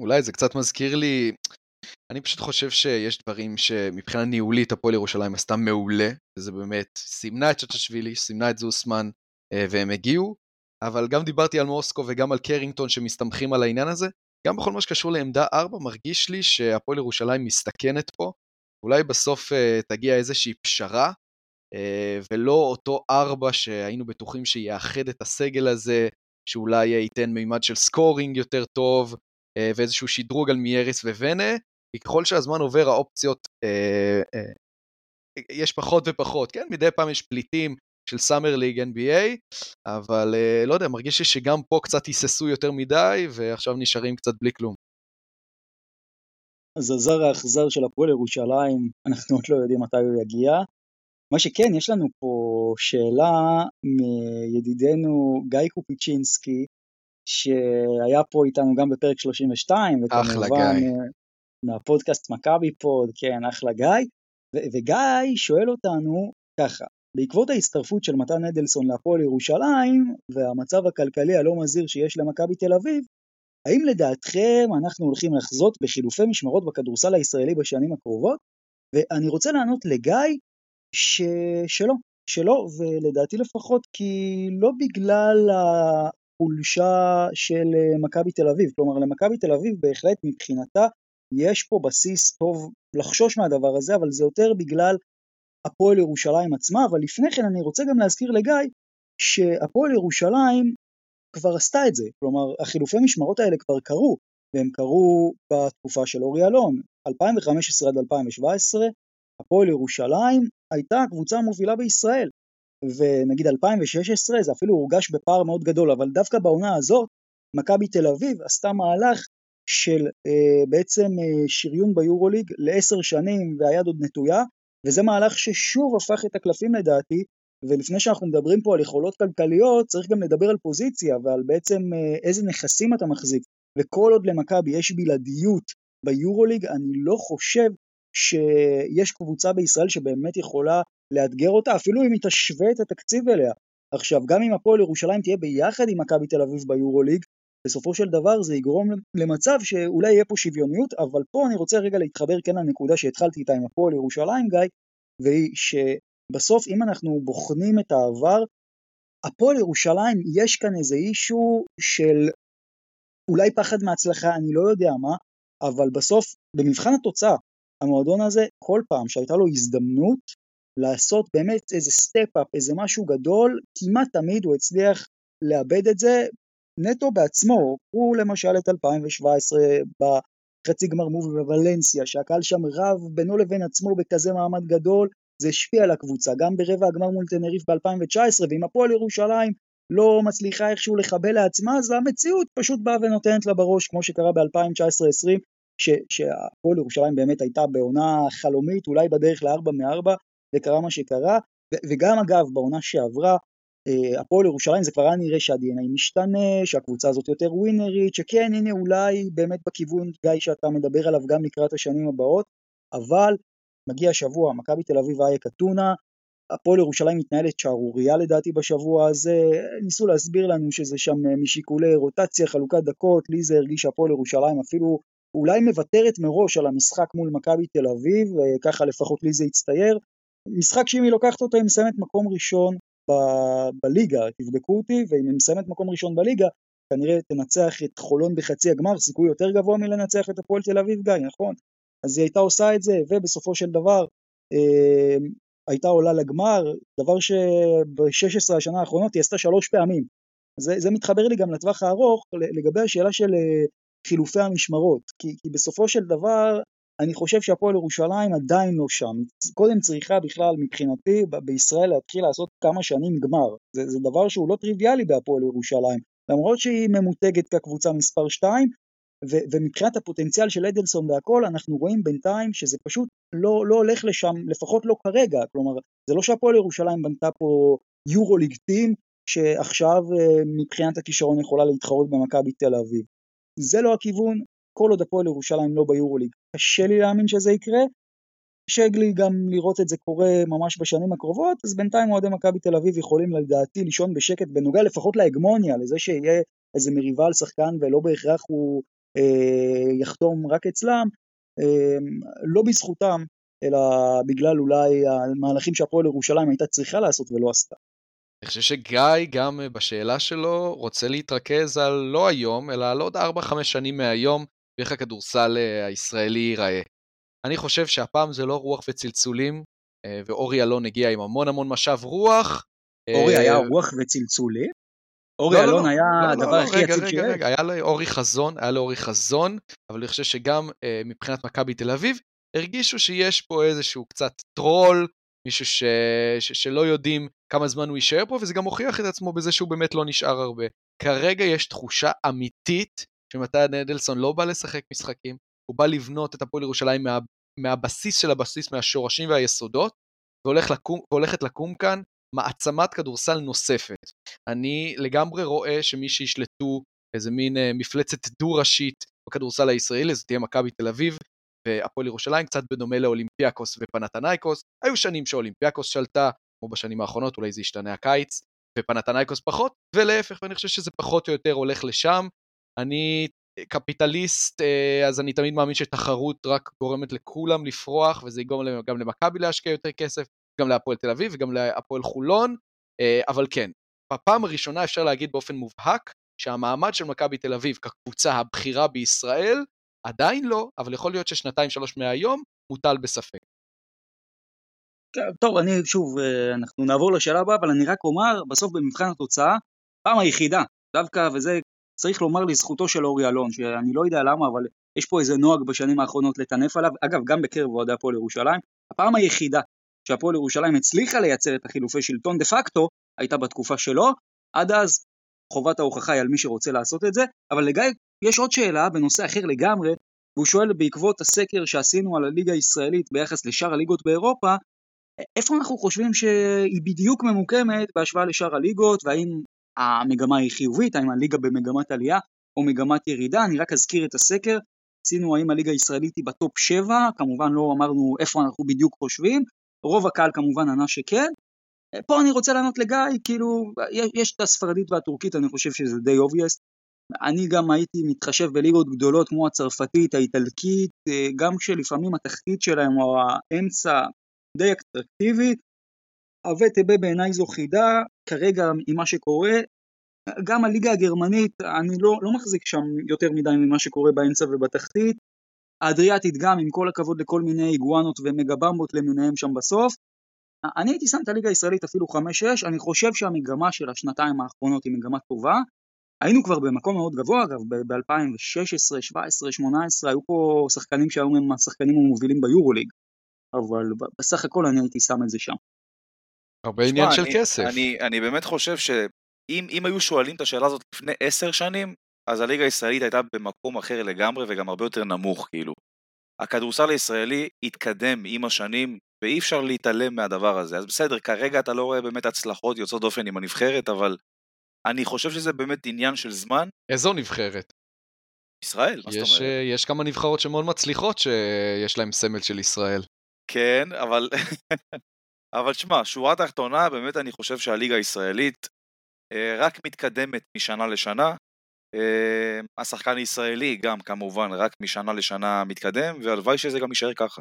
אולי זה קצת מזכיר לי, אני פשוט חושב שיש דברים שמבחינה ניהולית הפועל ירושלים עשתה מעולה, וזה באמת, סימנה את צ'צ'שווילי, סימנה את זוסמן, והם הגיעו, אבל גם דיברתי על מוסקו וגם על קרינגטון שמסתמכים על העניין הזה. גם בכל מה שקשור לעמדה 4, מרגיש לי שהפועל ירושלים מסתכנת פה. אולי בסוף אה, תגיע איזושהי פשרה, ולא אותו 4 שהיינו בטוחים שיאחד את הסגל הזה, שאולי ייתן מימד של scoring יותר טוב, אה, ואיזשהו שדרוג על מייריס וונה, כי ככל שהזמן עובר האופציות, אה, יש פחות ופחות, כן? מדי פעם יש פליטים של Summer League NBA, אבל לא יודע, מרגיש לי שגם פה קצת היססו יותר מדי, ועכשיו נשארים קצת בלי כלום. אז הזר האכזר של הפועל ירושלים, אנחנו עוד לא יודעים מתי הוא יגיע. מה שכן, יש לנו פה שאלה מידידנו גיא קופיצ'ינסקי, שהיה פה איתנו גם בפרק 32, וכמובן מהפודקאסט מכבי פוד, כן, אחלה גיא, וגיא שואל אותנו ככה, בעקבות ההצטרפות של מתן אדלסון להפועל ירושלים והמצב הכלכלי הלא מזהיר שיש למכבי תל אביב, האם לדעתכם אנחנו הולכים לחזות בחילופי משמרות בכדורסל הישראלי בשנים הקרובות? ואני רוצה לענות לגיא. שלא, שלא, ולדעתי לפחות כי לא בגלל החולשה של מכבי תל אביב, כלומר למכבי תל אביב בהחלט מבחינתה יש פה בסיס טוב לחשוש מהדבר הזה, אבל זה יותר בגלל הפועל ירושלים עצמה, אבל לפני כן אני רוצה גם להזכיר לגיא שהפועל ירושלים כבר עשתה את זה, כלומר החילופי משמרות האלה כבר קרו, והם קרו בתקופה של אורי אלון, 2015 עד 2017, הפועל ירושלים הייתה הקבוצה המובילה בישראל, ונגיד 2016 זה אפילו הורגש בפער מאוד גדול, אבל דווקא בעונה הזאת, מכבי תל אביב עשתה מהלך של אה, בעצם אה, שריון ביורוליג לעשר שנים והיד עוד נטויה, וזה מהלך ששוב הפך את הקלפים לדעתי, ולפני שאנחנו מדברים פה על יכולות כלכליות, צריך גם לדבר על פוזיציה ועל בעצם אה, איזה נכסים אתה מחזיק, וכל עוד למכבי יש בלעדיות ביורוליג, אני לא חושב שיש קבוצה בישראל שבאמת יכולה לאתגר אותה, אפילו אם היא תשווה את התקציב אליה. עכשיו, גם אם הפועל ירושלים תהיה ביחד עם מכבי תל אביב ביורוליג, בסופו של דבר זה יגרום למצב שאולי יהיה פה שוויוניות, אבל פה אני רוצה רגע להתחבר כן לנקודה שהתחלתי איתה עם הפועל ירושלים, גיא, והיא שבסוף אם אנחנו בוחנים את העבר, הפועל ירושלים יש כאן איזה issue של אולי פחד מהצלחה, אני לא יודע מה, אבל בסוף במבחן התוצאה, המועדון הזה כל פעם שהייתה לו הזדמנות לעשות באמת איזה step-up, איזה משהו גדול, כמעט תמיד הוא הצליח לאבד את זה נטו בעצמו, קחו למשל את 2017 בחצי גמר מובי בוולנסיה, שהקהל שם רב בינו לבין עצמו בכזה מעמד גדול, זה השפיע על הקבוצה, גם ברבע הגמר מול תנריף ב-2019, ואם הפועל ירושלים לא מצליחה איכשהו לחבל לעצמה, אז המציאות פשוט באה ונותנת לה בראש, כמו שקרה ב-2019-2020, שהפועל ירושלים באמת הייתה בעונה חלומית, אולי בדרך לארבע מארבע, וקרה מה שקרה, וגם אגב בעונה שעברה, אה, הפועל ירושלים זה כבר היה נראה שה-DNA משתנה, שהקבוצה הזאת יותר ווינרית, שכן הנה אולי באמת בכיוון גיא שאתה מדבר עליו גם לקראת השנים הבאות, אבל מגיע השבוע, מכבי תל אביב אייק אתונה, הפועל ירושלים מתנהלת שערורייה לדעתי בשבוע הזה, ניסו להסביר לנו שזה שם אה, משיקולי רוטציה, חלוקת דקות, לי זה הרגיש שהפועל ירושלים אפילו אולי מוותרת מראש על המשחק מול מכבי תל אביב, ככה לפחות לי זה הצטייר. משחק שאם היא לוקחת אותו היא מסיימת מקום ראשון ב- בליגה, תבדקו אותי, ואם היא מסיימת מקום ראשון בליגה, כנראה תנצח את חולון בחצי הגמר, סיכוי יותר גבוה מלנצח את הפועל תל אביב, גיא, נכון? אז היא הייתה עושה את זה, ובסופו של דבר אה, הייתה עולה לגמר, דבר שב-16 השנה האחרונות היא עשתה שלוש פעמים. זה, זה מתחבר לי גם לטווח הארוך לגבי השאלה של אה, חילופי המשמרות, כי, כי בסופו של דבר אני חושב שהפועל ירושלים עדיין לא שם. קודם צריכה בכלל מבחינתי בישראל להתחיל לעשות כמה שנים גמר. זה, זה דבר שהוא לא טריוויאלי בהפועל ירושלים. למרות שהיא ממותגת כקבוצה מספר 2, ו- ומבחינת הפוטנציאל של אדלסון והכל, אנחנו רואים בינתיים שזה פשוט לא, לא הולך לשם, לפחות לא כרגע. כלומר, זה לא שהפועל ירושלים בנתה פה יורו-ליג טים, שעכשיו אה, מבחינת הכישרון יכולה להתחרות במכבי תל אביב. זה לא הכיוון, כל עוד הפועל ירושלים לא ביורוליג. קשה לי להאמין שזה יקרה, קשה לי גם לראות את זה קורה ממש בשנים הקרובות, אז בינתיים אוהדי מכבי תל אביב יכולים לדעתי לישון בשקט בנוגע לפחות להגמוניה, לזה שיהיה איזה מריבה על שחקן ולא בהכרח הוא אה, יחתום רק אצלם, אה, לא בזכותם, אלא בגלל אולי המהלכים שהפועל ירושלים הייתה צריכה לעשות ולא עשתה. אני חושב שגיא גם בשאלה שלו רוצה להתרכז על לא היום, אלא על עוד 4-5 שנים מהיום, ואיך הכדורסל אה, הישראלי ייראה. אני חושב שהפעם זה לא רוח וצלצולים, אה, ואורי אלון הגיע עם המון המון משאב רוח. אורי היה אה, רוח וצלצולים? אורי לא, לא, אלון לא, היה הדבר הכי יציב שיש. רגע, היה לאורי חזון, היה לאורי חזון, אבל אני חושב שגם אה, מבחינת מכבי תל אביב, הרגישו שיש פה איזשהו קצת טרול, מישהו ש... ש... שלא יודעים כמה זמן הוא יישאר פה, וזה גם הוכיח את עצמו בזה שהוא באמת לא נשאר הרבה. כרגע יש תחושה אמיתית שמתן אדלסון לא בא לשחק משחקים, הוא בא לבנות את הפועל ירושלים מה, מהבסיס של הבסיס, מהשורשים והיסודות, והולך לקום, והולכת לקום כאן מעצמת כדורסל נוספת. אני לגמרי רואה שמי שישלטו איזה מין אה, מפלצת דו-ראשית בכדורסל הישראלי, זה תהיה מכבי תל אביב והפועל ירושלים, קצת בדומה לאולימפיאקוס ופנתנייקוס. היו שנים שאולימפיאקוס שלטה, כמו בשנים האחרונות, אולי זה ישתנה הקיץ, ופנתנייקוס פחות, ולהפך, ואני חושב שזה פחות או יותר הולך לשם. אני קפיטליסט, אה, אז אני תמיד מאמין שתחרות רק גורמת לכולם לפרוח, וזה יגרום גם למכבי להשקיע יותר כסף, גם להפועל תל אביב וגם להפועל חולון, אה, אבל כן, בפעם הראשונה אפשר להגיד באופן מובהק שהמעמד של מכבי תל אביב כקבוצה הבכירה בישראל, עדיין לא, אבל יכול להיות ששנתיים שלוש מהיום מוטל בספק. טוב, אני שוב, אה, אנחנו נעבור לשאלה הבאה, אבל אני רק אומר, בסוף במבחן התוצאה, פעם היחידה, דווקא, וזה צריך לומר לזכותו של אורי אלון, שאני לא יודע למה, אבל יש פה איזה נוהג בשנים האחרונות לטנף עליו, אגב, גם בקרב אוהדי הפועל ירושלים, הפעם היחידה שהפועל ירושלים הצליחה לייצר את החילופי שלטון דה פקטו, הייתה בתקופה שלו, עד אז חובת ההוכחה היא על מי שרוצה לעשות את זה, אבל לגיא יש עוד שאלה בנושא אחר לגמרי, והוא שואל בעקבות הסקר שעשינו על הליגה הישראלית ביחס לשאר הליגות באירופה, איפה אנחנו חושבים שהיא בדיוק ממוקמת בהשוואה לשאר הליגות, והאם המגמה היא חיובית, האם הליגה במגמת עלייה או מגמת ירידה, אני רק אזכיר את הסקר, עשינו האם הליגה הישראלית היא בטופ 7, כמובן לא אמרנו איפה אנחנו בדיוק חושבים, רוב הקהל כמובן ענה שכן. פה אני רוצה לענות לגיא, כאילו, יש, את הספרדית והטורקית, אני חושב שזה די אובייסט. אני גם הייתי מתחשב בליגות גדולות כמו הצרפתית, האיטלקית, גם כשלפעמים התחתית שלהם או האמצע די אטרקטיבי. הווטב בעיניי זו חידה, כרגע עם מה שקורה, גם הליגה הגרמנית, אני לא, לא מחזיק שם יותר מדי ממה שקורה באמצע ובתחתית. האדריאטית גם, עם כל הכבוד לכל מיני איגואנות ומגה-במבות למיניהם שם בסוף. אני הייתי שם את הליגה הישראלית אפילו 5-6, אני חושב שהמגמה של השנתיים האחרונות היא מגמה טובה. היינו כבר במקום מאוד גבוה, אגב, ב-2016, 2017, 2018, היו פה שחקנים שהיום הם השחקנים המובילים ביורוליג, אבל בסך הכל אני הייתי שם את זה שם. הרבה עניין של כסף. אני, אני באמת חושב שאם היו שואלים את השאלה הזאת לפני עשר שנים, אז הליגה הישראלית הייתה במקום אחר לגמרי וגם הרבה יותר נמוך, כאילו. הכדורסל הישראלי התקדם עם השנים, ואי אפשר להתעלם מהדבר הזה. אז בסדר, כרגע אתה לא רואה באמת הצלחות יוצאות דופן עם הנבחרת, אבל אני חושב שזה באמת עניין של זמן. איזו נבחרת? ישראל, מה זאת אומרת? אה, יש כמה נבחרות שמאוד מצליחות שיש להן סמל של ישראל. כן, אבל... (laughs) אבל שמע, שורה תחתונה, באמת אני חושב שהליגה הישראלית אה, רק מתקדמת משנה לשנה. אה, השחקן הישראלי גם כמובן רק משנה לשנה מתקדם, והלוואי שזה גם יישאר ככה.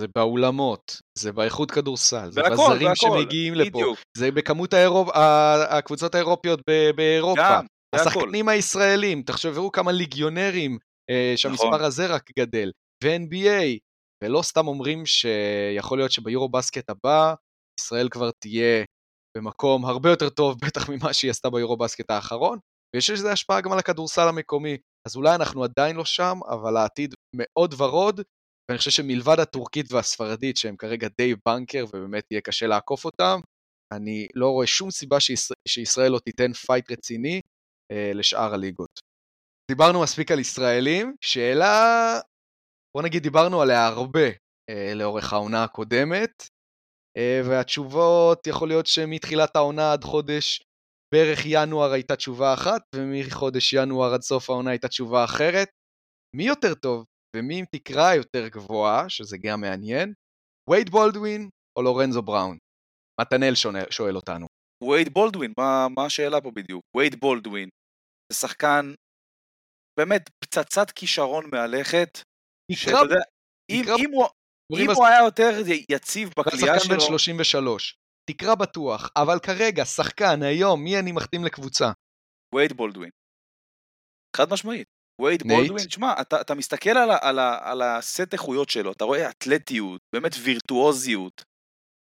זה באולמות, זה באיכות כדורסל, זה והכל, בזרים והכל, שמגיעים בדיוק. לפה, זה בכמות האירופ... הקבוצות האירופיות באירופה, גם, השחקנים והכל. הישראלים, תחשבו כמה ליגיונרים אה, שהמספר נכון. הזה רק גדל, ו-NBA, ולא סתם אומרים שיכול להיות שביורו בסקט הבא, ישראל כבר תהיה במקום הרבה יותר טוב, (laughs) בטח ממה שהיא עשתה ביורו בסקט האחרון, ויש לזה השפעה גם על הכדורסל המקומי. אז אולי אנחנו עדיין לא שם, אבל העתיד מאוד ורוד, ואני חושב שמלבד הטורקית והספרדית, שהם כרגע די banker ובאמת יהיה קשה לעקוף אותם, אני לא רואה שום סיבה שישראל, שישראל לא תיתן fight רציני אה, לשאר הליגות. דיברנו מספיק על ישראלים, שאלה, בוא נגיד דיברנו עליה הרבה אה, לאורך העונה הקודמת, אה, והתשובות יכול להיות שמתחילת העונה עד חודש בערך ינואר הייתה תשובה אחת, ומחודש ינואר עד סוף העונה הייתה תשובה אחרת. מי יותר טוב ומי עם תקרה יותר גבוהה, שזה גם מעניין, וייד בולדווין או לורנזו בראון? מתנאל שואל אותנו. וייד בולדווין, מה, מה השאלה פה בדיוק? וייד בולדווין זה שחקן באמת פצצת כישרון מהלכת, שאתה יודע, אם, אם, הוא, אם הוא היה יותר יציב בקליעה שלו... שחקן בן 33, תקרא בטוח, אבל כרגע, שחקן, היום, מי אני מחתים לקבוצה? וייד בולדווין. חד משמעית. וייד בולדווין, תשמע, אתה, אתה מסתכל על, על, על הסט איכויות שלו, אתה רואה אתלטיות, באמת וירטואוזיות,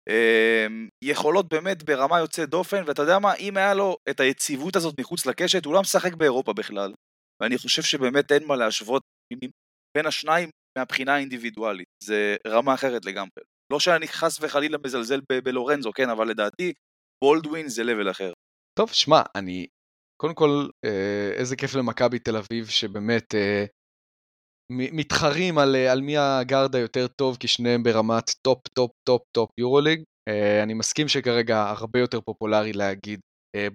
אה, יכולות באמת ברמה יוצאת דופן, ואתה יודע מה, אם היה לו את היציבות הזאת מחוץ לקשת, הוא לא משחק באירופה בכלל. ואני חושב שבאמת אין מה להשוות בין השניים מהבחינה האינדיבידואלית, זה רמה אחרת לגמרי. לא שאני חס וחלילה מזלזל בלורנזו, כן, אבל לדעתי בולדווין זה level אחר. טוב, שמע, אני... קודם כל, אה, איזה כיף למכבי תל אביב, שבאמת אה, מתחרים על, על מי ה guard היותר טוב, כי שניהם ברמת top, top, top, top יורוליג. אני מסכים שכרגע הרבה יותר פופולרי להגיד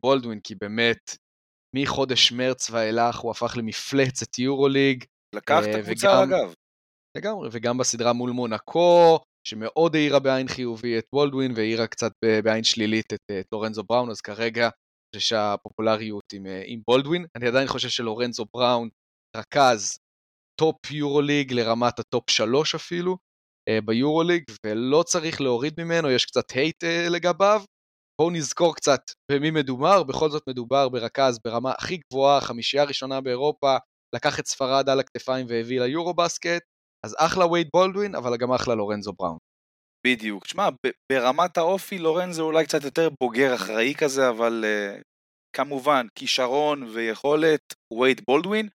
בולדווין, כי באמת, מחודש מרץ ואילך הוא הפך למפלצת יורוליג. לקח את הקבוצה אגב. לגמרי, וגם בסדרה מול מונקו, שמאוד האירה באור חיובי את בולדווין והאירה קצת באור שלילי את, את לורנזו בראון, אז כרגע שהפופולריות עם, עם בולדווין. אני עדיין חושב שלורנזו בראון רכז טופ יורוליג לרמת הטופ שלוש אפילו ביורוליג, ולא צריך להוריד ממנו, יש קצת hate לגביו. בואו נזכור קצת במי מדובר, בכל זאת מדובר ברכז ברמה הכי גבוהה, חמישייה ראשונה באירופה, לקח את ספרד על הכתפיים והביא ליורו בסקט, אז אחלה וייד בולדווין, אבל גם אחלה לורנזו בראון. בדיוק. תשמע, ברמת האופי לורנזו אולי קצת יותר בוגר אחראי כזה, אבל uh, כמובן, כישרון ויכולת, וייד בולדווין.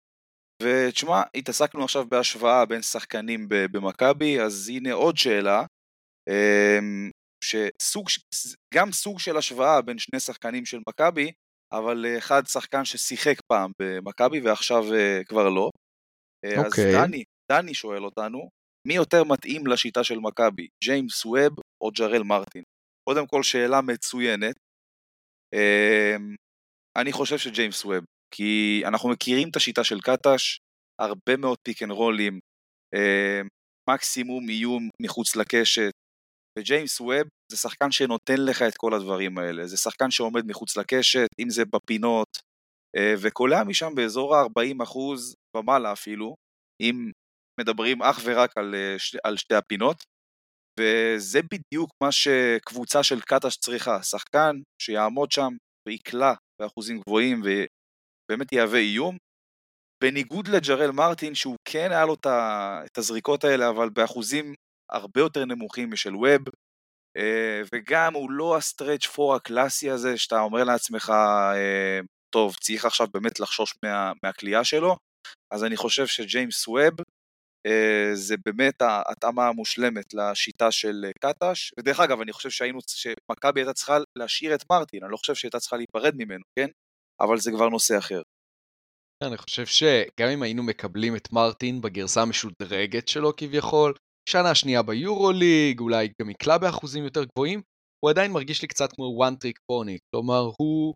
ותשמע, התעסקנו עכשיו בהשוואה בין שחקנים במכבי, אז הנה עוד שאלה, um, שסוג, גם סוג של השוואה בין שני שחקנים של מכבי, אבל אחד שחקן ששיחק פעם במכבי ועכשיו uh, כבר לא. Okay. אז אוקיי. דני, דני שואל אותנו, מי יותר מתאים לשיטה של מכבי, ג'יימס ווב או ג'רל מרטין? קודם כל שאלה מצוינת. אמ, אני חושב שג'יימס ווב, כי אנחנו מכירים את השיטה של קטש, הרבה מאוד pick and רולים, אמ, מקסימום איום מחוץ לקשת, וג'יימס ווב זה שחקן שנותן לך את כל הדברים האלה, זה שחקן שעומד מחוץ לקשת, אם זה בפינות, אה, וקולע משם באזור ה-40% ומעלה אפילו, אם מדברים אך ורק על, אה, על שתי הפינות, וזה בדיוק מה שקבוצה של קטש צריכה, שחקן שיעמוד שם ויקלע באחוזים גבוהים ובאמת יהווה איום. בניגוד לג'רל מרטין, שהוא כן היה לו את הזריקות האלה, אבל באחוזים הרבה יותר נמוכים משל ווב, אה, וגם הוא לא ה stretch four הקלאסי הזה, שאתה אומר לעצמך, אה, טוב, צריך עכשיו באמת לחשוש מה, מהקליעה שלו, אז אני חושב שג'יימס ווב זה באמת ההתאמה המושלמת לשיטה של אה, קטש, ודרך אגב, אני חושב שהיינו, שמכבי הייתה צריכה להשאיר את מרטין, אני לא חושב שהייתה צריכה להיפרד ממנו, כן? אבל זה כבר נושא אחר. אני חושב שגם אם היינו מקבלים את מרטין בגרסה המשודרגת שלו כביכול, שנה שנייה ביורוליג, אולי גם יקלע באחוזים יותר גבוהים, הוא עדיין מרגיש לי קצת כמו one trick pony, כלומר הוא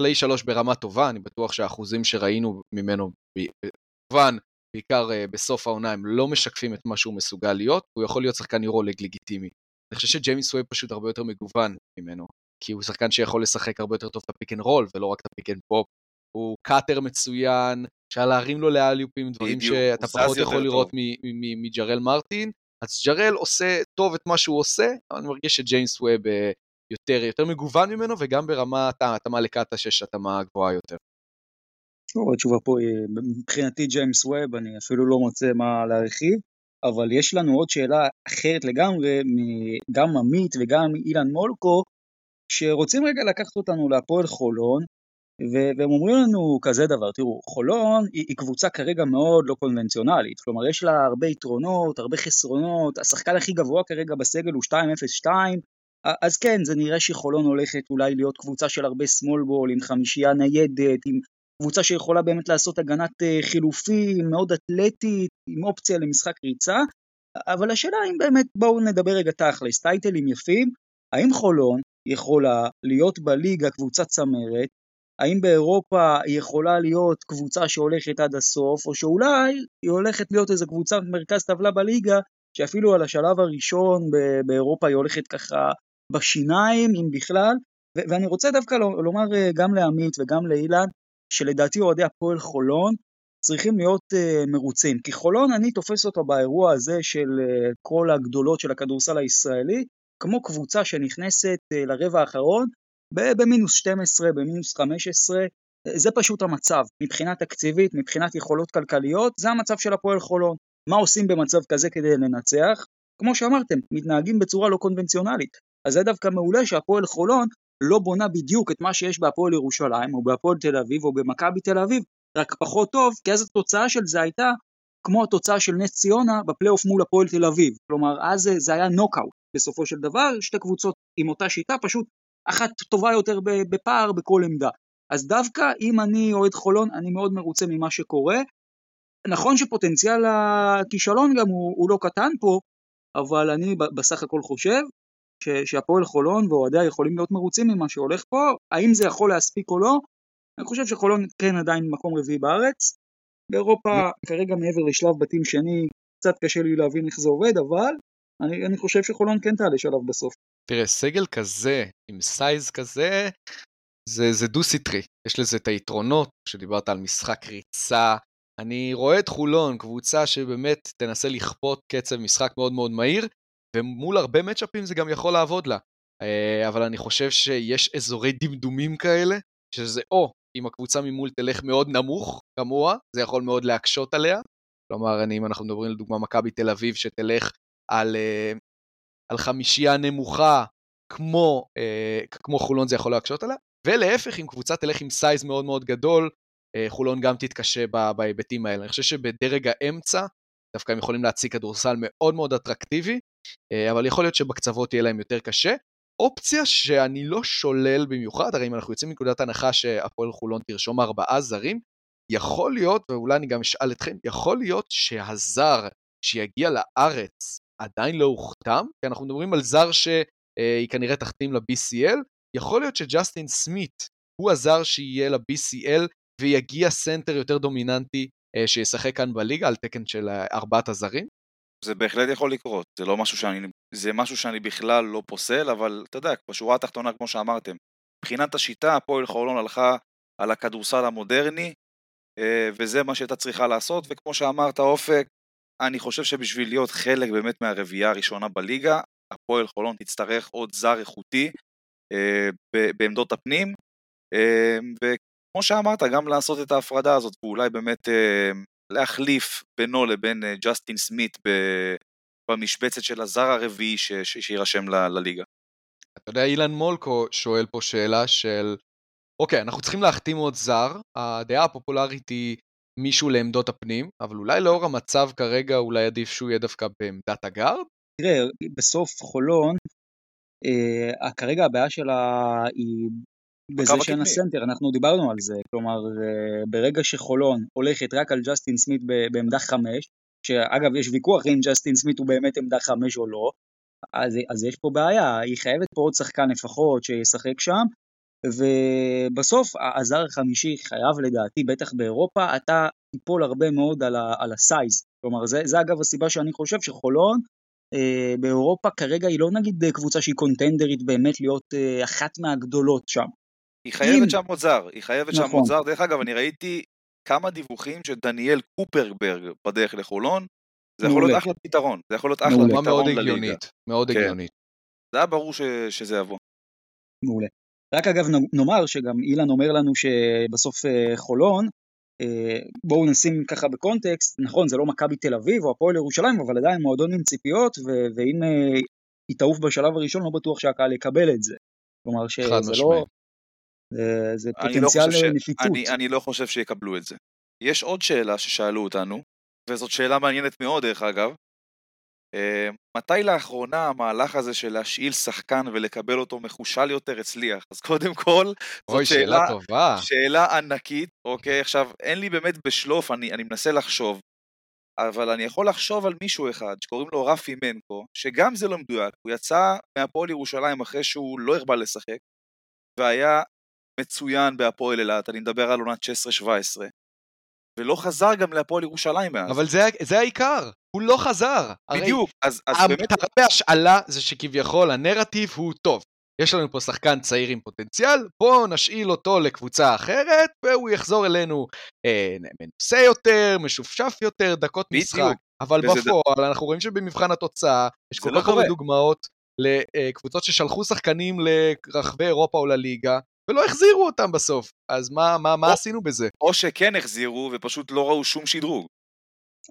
קלעי שלוש ברמה טובה, אני בטוח שהאחוזים שראינו ממנו, כמובן בעיקר uh, בסוף העונה, הם לא משקפים את מה שהוא מסוגל להיות, הוא יכול להיות שחקן יורוליג לגיטימי. אני חושב שג'יימיס ווב פשוט הרבה יותר מגוון ממנו, כי הוא שחקן שיכול לשחק הרבה יותר טוב את ה pick and roll, ולא רק את ה pick and pop. הוא cutter מצוין, אפשר להרים לו ל alley-oops, דברים בדיוק, שאתה פחות יכול לראות מג'רל מרטין. אז ג'רל עושה טוב את מה שהוא עושה, אבל אני מרגיש שג'יימס ווב אה, יותר, יותר מגוון ממנו, וגם ברמת ההתאמה לקטש יש התאמה גבוהה יותר. התשובה פה היא, מבחינתי ג'יימס ווב, אני אפילו לא מוצא מה להרחיב, אבל יש לנו עוד שאלה אחרת לגמרי, גם עמית וגם אילן מולקו, שרוצים רגע לקחת אותנו להפועל חולון, והם אומרים לנו כזה דבר, תראו, חולון היא, היא קבוצה כרגע מאוד לא קונבנציונלית, כלומר יש לה הרבה יתרונות, הרבה חסרונות, השחקן הכי גבוה כרגע בסגל הוא 2.02, אז כן, זה נראה שחולון הולכת אולי להיות קבוצה של הרבה ball, עם חמישייה ניידת, עם קבוצה שיכולה באמת לעשות הגנת אה, חילופים, מאוד אתלטית, עם אופציה למשחק ריצה, אבל השאלה אם באמת, בואו נדבר רגע תכלס, טייטלים יפים, האם חולון יכולה להיות בליגה קבוצה צמרת, האם באירופה היא יכולה להיות קבוצה שהולכת עד הסוף, או שאולי היא הולכת להיות איזו קבוצה מרכז טבלה בליגה, שאפילו על השלב הראשון באירופה היא הולכת ככה בשיניים, אם בכלל, ואני רוצה דווקא לומר אה, גם לעמית וגם לאילן, שלדעתי אוהדי הפועל חולון צריכים להיות uh, מרוצים, כי חולון אני תופס אותו באירוע הזה של uh, כל הגדולות של הכדורסל הישראלי, כמו קבוצה שנכנסת uh, לרבע האחרון במינוס 12, במינוס 15, זה פשוט המצב, מבחינה תקציבית, מבחינת יכולות כלכליות, זה המצב של הפועל חולון. מה עושים במצב כזה כדי לנצח? כמו שאמרתם, מתנהגים בצורה לא קונבנציונלית. אז זה דווקא מעולה שהפועל חולון לא בונה בדיוק את מה שיש בהפועל ירושלים, או בהפועל תל אביב, או במכבי תל אביב, רק פחות טוב, כי אז התוצאה של זה הייתה כמו התוצאה של נס ציונה בפלייאוף מול הפועל תל אביב. כלומר, אז זה, זה היה נוקאוט בסופו של דבר, שתי קבוצות עם אותה שיטה, פשוט אחת טובה יותר בפער בכל עמדה. אז דווקא אם אני אוהד חולון, אני מאוד מרוצה ממה שקורה. נכון שפוטנציאל הכישלון גם הוא, הוא לא קטן פה, אבל אני בסך הכל חושב שהפועל חולון ואוהדיה יכולים להיות מרוצים ממה שהולך פה, האם זה יכול להספיק או לא, אני חושב שחולון כן עדיין מקום רביעי בארץ, באירופה כרגע מעבר לשלב בתים שני קצת קשה לי להבין איך זה עובד, אבל אני, אני חושב שחולון כן תעלה שלב בסוף. תראה, סגל כזה, עם size כזה, זה, זה דו-סטרי. יש לזה את היתרונות, שדיברת על משחק ריצה. אני רואה את חולון, קבוצה שבאמת תנסה לכפות קצב משחק מאוד מאוד מהיר, ומול הרבה matchups זה גם יכול לעבוד לה. אה, אבל אני חושב שיש אזורי דמדומים כאלה, שזה או אם הקבוצה ממול תלך מאוד נמוך, כמוה, זה יכול מאוד להקשות עליה. כלומר, אם אנחנו מדברים לדוגמה מכבי תל אביב, שתלך על, אה, על חמישייה נמוכה, כמו, אה, כמו חולון זה יכול להקשות עליה, ולהפך, אם קבוצה תלך עם סייז מאוד מאוד גדול, חולון גם תתקשה בהיבטים האלה. אני חושב שבדרג האמצע, דווקא הם יכולים להציג כדורסל מאוד מאוד אטרקטיבי, אבל יכול להיות שבקצוות יהיה להם יותר קשה. אופציה שאני לא שולל במיוחד, הרי אם אנחנו יוצאים מנקודת הנחה שהפועל חולון תרשום ארבעה זרים, יכול להיות, ואולי אני גם אשאל אתכם, יכול להיות שהזר שיגיע לארץ עדיין לא הוחתם? כי אנחנו מדברים על זר שהיא כנראה תחתים ל-BCL, יכול להיות שג'סטין סמית הוא הזר שיהיה ל-BCL ויגיע סנטר יותר דומיננטי אה, שישחק כאן בליגה על תקן של אה, ארבעת הזרים? זה בהחלט יכול לקרות, זה לא משהו שאני, זה משהו שאני בכלל לא פוסל, אבל אתה יודע, בשורה התחתונה, כמו שאמרתם, מבחינת השיטה, הפועל חולון הלכה על הכדורסל המודרני, אה, וזה מה שהייתה צריכה לעשות, וכמו שאמרת, אופק, אני חושב שבשביל להיות חלק באמת מהרביעייה הראשונה בליגה, הפועל חולון תצטרך עוד זר איכותי אה, בעמדות הפנים, אה, וכמו שאמרת, גם לעשות את ההפרדה הזאת, ואולי באמת להחליף בינו לבין אה, ג'סטין סמית במשבצת של הזר הרביעי שיירשם לליגה. אתה יודע, אילן מולקו שואל פה שאלה של, אוקיי, אנחנו צריכים להחתים עוד זר, הדעה הפופולרית היא מישהו לעמדות הפנים, אבל אולי לאור המצב כרגע אולי עדיף שהוא יהיה דווקא בעמדת הגארד? תראה, בסוף חולון, אה, כרגע הבעיה שלה היא בזה שאין לה סנטר, אנחנו דיברנו על זה, כלומר אה, ברגע שחולון הולכת רק על ג'סטין סמית בעמדה חמש, שאגב יש ויכוח אם ג'סטין סמית הוא באמת עמדה חמש או לא, אז, אז יש פה בעיה, היא חייבת פה עוד שחקן לפחות שישחק שם, ובסוף הזר החמישי חייב לדעתי, בטח באירופה, אתה תיפול הרבה מאוד על, ה, על ה size, כלומר זה, זה אגב הסיבה שאני חושב שחולון אה, באירופה כרגע היא לא נגיד קבוצה שהיא קונטנדרית באמת להיות אה, אחת מהגדולות שם. היא חייבת שם עוד זר, היא חייבת שם עוד נכון. זר. דרך אגב, אני ראיתי כמה דיווחים שדניאל קופרברג בדרך לחולון, זה יכול להיות אחלה פתרון, זה יכול להיות אחלה פתרון לליגה. מאוד כן. הגיונית. זה היה ברור שזה יבוא. מעולה. רק אגב נאמר שגם אילן אומר לנו שבסוף אה, חולון, אה, בואו נשים ככה בקונטקסט, נכון זה לא מכבי תל אביב או הפועל ירושלים, אבל עדיין מועדון עם ציפיות, ואם אה, היא תעוף בשלב הראשון לא בטוח שהקהל יקבל את זה. כלומר שזה לא, זה לא פוטנציאל לא נפיצות. אני, אני לא חושב שיקבלו את זה. יש עוד שאלה ששאלו אותנו, וזאת שאלה מעניינת מאוד דרך אגב. Uh, מתי לאחרונה המהלך הזה של להשאיל שחקן ולקבל אותו מחושל יותר הצליח? אז קודם כל, אוי, שאלה, שאלה טובה. שאלה ענקית, אוקיי? עכשיו, אין לי באמת בשלוף, אני, אני מנסה לחשוב, אבל אני יכול לחשוב על מישהו אחד שקוראים לו רפי מנקו, שגם זה לא מדויק, הוא יצא מהפועל ירושלים אחרי שהוא לא הרבה לשחק, והיה מצוין בהפועל אילת, אני מדבר על עונת 16-17, ולא חזר גם להפועל ירושלים מאז. אבל זה, זה העיקר, הוא לא חזר. בדיוק, אז, אז באמת... המטרה בהשאלה זה שכביכול הנרטיב הוא טוב. יש לנו פה שחקן צעיר עם פוטנציאל, בואו נשאיל אותו לקבוצה אחרת, והוא יחזור אלינו אה, מנוסה יותר, משופשף יותר, דקות בדיוק. משחק. אבל בפועל ד... אנחנו רואים שבמבחן התוצאה, יש כל לא כך הרבה דוגמאות לקבוצות ששלחו שחקנים לרחבי אירופה או לליגה, ולא החזירו אותם בסוף. אז מה, מה, מה או, עשינו בזה? או שכן החזירו ופשוט לא ראו שום שדרוג.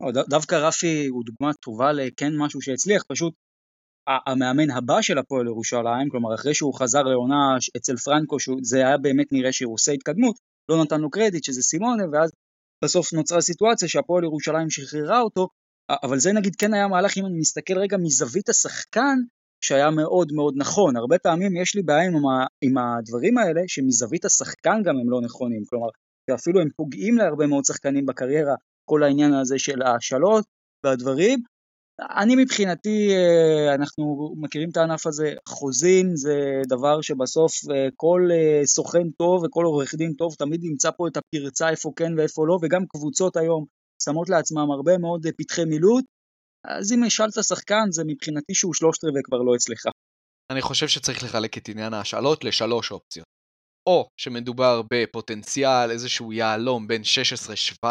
או, ד, דווקא רפי הוא דוגמה טובה לכן משהו שהצליח, פשוט המאמן הבא של הפועל ירושלים, כלומר אחרי שהוא חזר לעונה אצל פרנקו, זה היה באמת נראה שהוא עושה התקדמות, לא נתן לו קרדיט שזה סימונה, ואז בסוף נוצרה סיטואציה שהפועל ירושלים שחררה אותו, אבל זה נגיד כן היה מהלך, אם אני מסתכל רגע מזווית השחקן, שהיה מאוד מאוד נכון. הרבה פעמים יש לי בעיה עם, עם הדברים האלה, שמזווית השחקן גם הם לא נכונים. כלומר, שאפילו הם פוגעים להרבה מאוד שחקנים בקריירה, כל העניין הזה של ההשאלות והדברים. אני מבחינתי, אה, אנחנו מכירים את הענף הזה, חוזים זה דבר שבסוף אה, כל אה, סוכן טוב וכל עורך דין טוב תמיד ימצא פה את הפרצה איפה כן ואיפה לא, וגם קבוצות היום שמות לעצמם הרבה מאוד פתחי מילוט, אז אם השאלת שחקן זה מבחינתי שהוא שלושת רבעי כבר לא אצלך. אני חושב שצריך לחלק את עניין ההשאלות לשלוש אופציות. או שמדובר בפוטנציאל, איזשהו יהלום בין 16-17,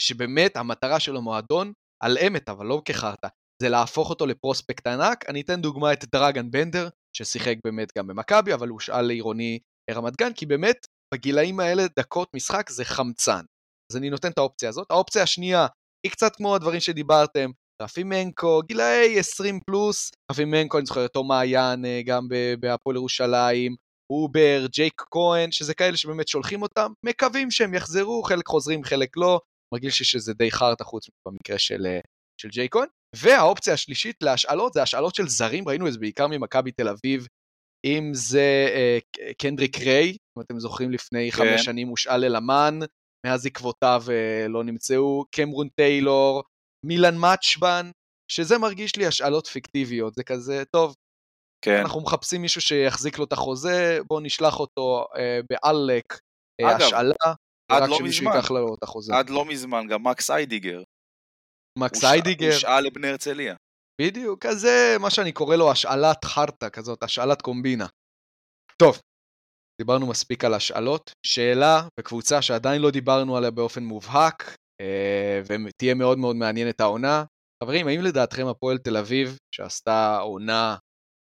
שבאמת המטרה של המועדון על אמת, אבל לא כחרטא, זה להפוך אותו לפרוספקט ענק. אני אתן דוגמה את דרגן בנדר, ששיחק באמת גם במכבי, אבל הוא שאל לעירוני רמת גן, כי באמת בגילאים האלה דקות משחק זה חמצן. אז אני נותן את האופציה הזאת. האופציה השנייה היא קצת כמו הדברים שדיברתם, רפי מנקו, גילאי 20 פלוס, רפי מנקו, אני זוכר אותו מעיין אה, גם בהפועל ירושלים, עובר, ג'ייק כהן, שזה כאלה שבאמת שולחים אותם, מקווים שהם יחזרו, חלק חוזרים, חלק לא, מרגיש לי שזה די חרטא חוץ במקרה של, אה, של ג'ייק כהן. והאופציה השלישית להשאלות זה השאלות של זרים, ראינו את זה בעיקר ממכבי תל אביב, אם זה אה, קנדריק ריי, אם אתם זוכרים לפני כן. חמש שנים הושאל ללמן, מאז עקבותיו אה, לא נמצאו, קמרון טיילור, מילן מאצ'בן, שזה מרגיש לי השאלות פיקטיביות, זה כזה, טוב, כן. אנחנו מחפשים מישהו שיחזיק לו את החוזה, בואו נשלח אותו אה, בעלק אה, השאלה, רק לא שמישהו ייקח לו את החוזה. עד לא מזמן, גם מקס איידיגר. מקס איידיגר. הושאל לבני הרצליה. בדיוק, כזה מה שאני קורא לו השאלת חרטא כזאת, השאלת קומבינה. טוב, דיברנו מספיק על השאלות. שאלה וקבוצה שעדיין לא דיברנו עליה באופן מובהק, ותהיה מאוד מאוד מעניינת העונה. חברים, האם לדעתכם הפועל תל אביב, שעשתה עונה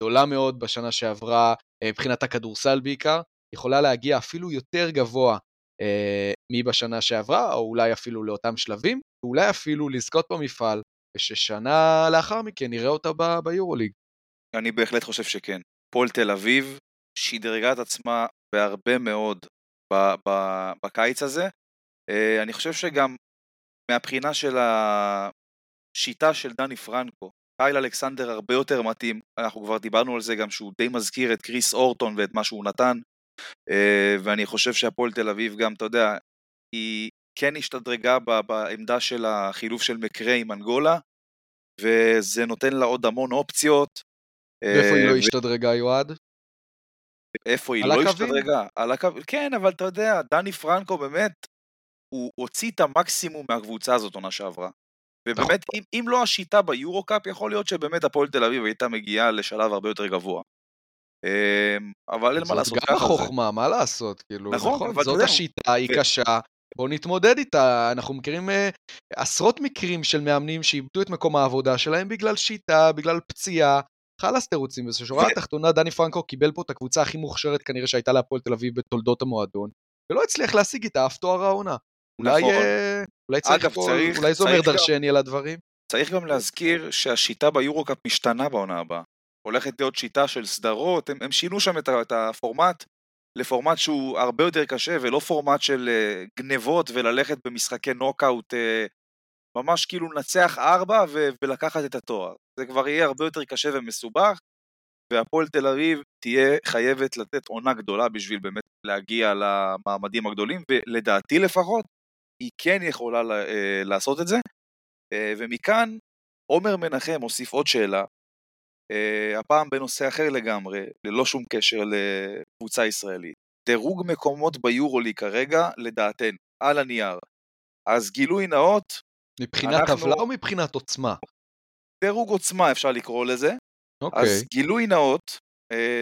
גדולה מאוד בשנה שעברה, אה, מבחינת הכדורסל בעיקר, יכולה להגיע אפילו יותר גבוה אה, מבשנה שעברה, או אולי אפילו לאותם שלבים, ואולי אפילו לזכות במפעל, וששנה לאחר מכן נראה אותה ב- ביורוליג. אני בהחלט חושב שכן. פועל תל אביב שדרגה את עצמה בהרבה מאוד ב- ב- בקיץ הזה. אה, אני חושב שגם מהבחינה של השיטה של דני פרנקו, קייל אלכסנדר הרבה יותר מתאים, אנחנו כבר דיברנו על זה גם שהוא די מזכיר את קריס אורטון ואת מה שהוא נתן, אה, ואני חושב שהפועל תל אביב גם, אתה יודע, היא כן השתדרגה בעמדה של החילוף של מקרי עם אנגולה, וזה נותן לה עוד המון אופציות. ואיפה היא לא אה, השתדרגה, יועד? איפה היא לא השתדרגה? על הקווים? כן, אבל אתה יודע, דני פרנקו באמת, הוא הוציא את המקסימום מהקבוצה הזאת עונה שעברה. ובאמת, אם, אם לא השיטה ביורו-קאפ, יכול להיות שבאמת הפועל תל אביב הייתה מגיעה לשלב הרבה יותר גבוה. אמ, אבל אין מה לעשות ככה. זאת גם החוכמה, מה לעשות, כאילו, נכון, נכון אבל זאת השיטה, היא קשה, בואו נתמודד איתה. אנחנו מכירים uh, עשרות מקרים של מאמנים שאיבדו את מקום העבודה שלהם בגלל שיטה, בגלל פציעה. חלאס תירוצים, בשורה התחתונה דני פרנקו קיבל פה את הקבוצה הכי מוכשרת כנראה שהייתה להפועל תל אביב בתולדות המועדון, ולא הצליח להשיג איתה אף תואר העונה. אולי, נכון. אה, אולי צריך אגב, פה, צריך, אולי זה אומר דרשני על הדברים. צריך גם להזכיר שהשיטה ביורו-קאפ משתנה בעונה הבאה. הולכת להיות שיטה של סדרות, הם, הם שינו שם את, את הפורמט לפורמט שהוא הרבה יותר קשה ולא פורמט של uh, גנבות וללכת במשחקי נוקאוט, uh, ממש כאילו לנצח ארבע ו- ולקחת את התואר. זה כבר יהיה הרבה יותר קשה ומסובך, והפועל תל אביב תהיה חייבת לתת עונה גדולה בשביל באמת להגיע למעמדים הגדולים, ולדעתי לפחות, היא כן יכולה uh, לעשות את זה. Uh, ומכאן, עומר מנחם הוסיף עוד שאלה, Uh, הפעם בנושא אחר לגמרי, ללא שום קשר לקבוצה ישראלית. דירוג מקומות ביורוליג כרגע, לדעתנו, על הנייר. אז גילוי נאות, מבחינת אנחנו... טבלה או מבחינת עוצמה? דירוג עוצמה אפשר לקרוא לזה. אוקיי. אז גילוי נאות,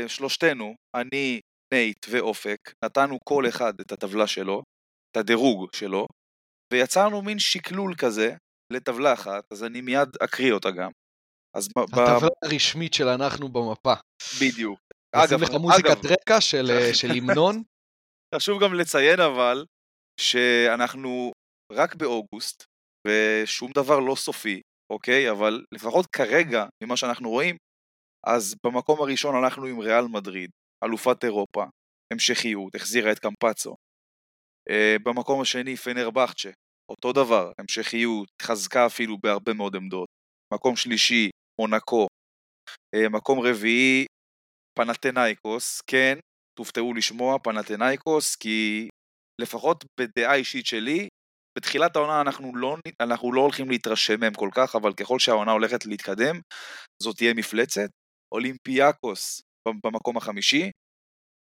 שלושתנו, אני, נייט ואופק, נתנו כל אחד את הטבלה שלו, את הדירוג שלו, ויצרנו מין שקלול כזה לטבלה אחת, אז אני מיד אקריא אותה גם. אז הטבלה ב... הרשמית של אנחנו במפה. בדיוק. אגב, לך מוזיקת רקע של, אה, של המנון. (laughs) חשוב גם לציין אבל, שאנחנו רק באוגוסט, ושום דבר לא סופי, אוקיי? אבל לפחות כרגע, ממה שאנחנו רואים, אז במקום הראשון אנחנו עם ריאל מדריד, אלופת אירופה, המשכיות, החזירה את קמפצו. Uh, במקום השני פנרבכצ'ה, אותו דבר, המשכיות, חזקה אפילו בהרבה מאוד עמדות. מקום שלישי, מונקו. אה, מקום רביעי, פנתנאיקוס, כן, תופתעו לשמוע, פנתנאיקוס, כי לפחות בדעה אישית שלי, בתחילת העונה אנחנו לא, אנחנו לא הולכים להתרשם מהם כל כך, אבל ככל שהעונה הולכת להתקדם, זאת תהיה מפלצת. אולימפיאקוס במקום החמישי,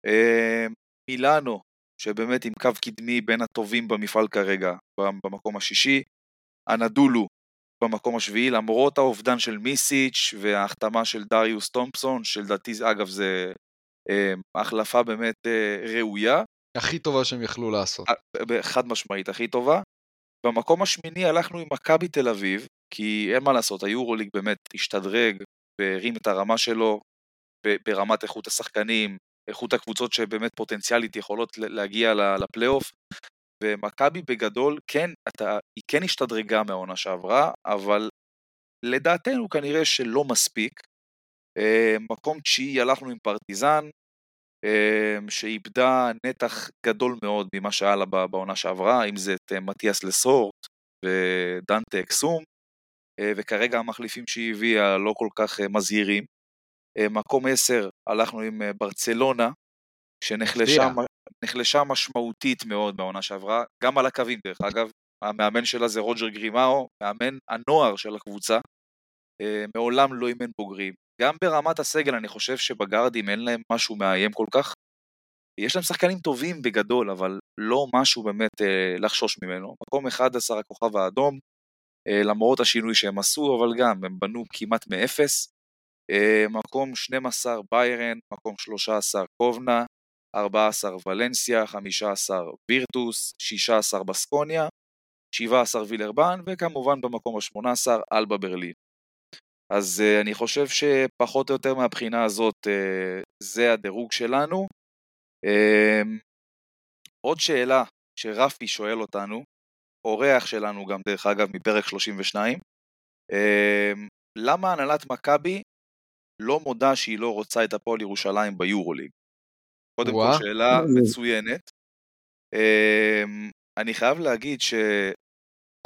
אה, מילאנו, שבאמת עם קו קדמי בין הטובים במפעל כרגע, במקום השישי, אנדולו במקום השביעי, למרות האובדן של מיסיץ' וההחתמה של דריוס תומפסון, שלדעתי אגב זה אה, החלפה באמת אה, ראויה. הכי טובה שהם יכלו לעשות. חד משמעית, הכי טובה. במקום השמיני הלכנו עם מכבי תל אביב, כי אין מה לעשות, היורוליג באמת השתדרג והרים את הרמה שלו ברמת איכות השחקנים, איכות הקבוצות שבאמת פוטנציאלית יכולות להגיע לפלייאוף, ומכבי בגדול, כן, אתה, היא כן השתדרגה מהעונה שעברה, אבל לדעתנו כנראה שלא מספיק. אה, מקום תשיעי הלכנו עם פרטיזן, אה, שאיבדה נתח גדול מאוד ממה שהיה לה בעונה שעברה, אם זה את אה, מתיאס לסורט ודנטה אקסום, וכרגע המחליפים שהיא הביאה לא כל כך מזהירים. מקום עשר הלכנו עם ברצלונה, שנחלשה משמעותית מאוד בעונה שעברה, גם על הקווים דרך אגב, המאמן שלה זה רוג'ר גרימאו, מאמן הנוער של הקבוצה, מעולם לא אימן בוגרים, גם ברמת הסגל אני חושב שבגארדים אין להם משהו מאיים כל כך. יש להם שחקנים טובים בגדול, אבל לא משהו באמת אה, לחשוש ממנו. מקום 11 הכוכב האדום, אה, למרות השינוי שהם עשו, אבל גם הם בנו כמעט מאפס. אה, מקום 12 ביירן, מקום 13 קובנה, 14 ולנסיה, 15 וירטוס, 16 בסקוניה, 17 וילרבן, וכמובן במקום ה-18 אלבה ברלין. אז uh, אני חושב שפחות או יותר מהבחינה הזאת uh, זה הדירוג שלנו. Uh, עוד שאלה שרפי שואל אותנו, אורח שלנו גם דרך אגב מפרק 32, uh, למה הנהלת מכבי לא מודה שהיא לא רוצה את הפועל ירושלים ביורוליג? קודם כל שאלה מצוינת. Uh, אני חייב להגיד ש...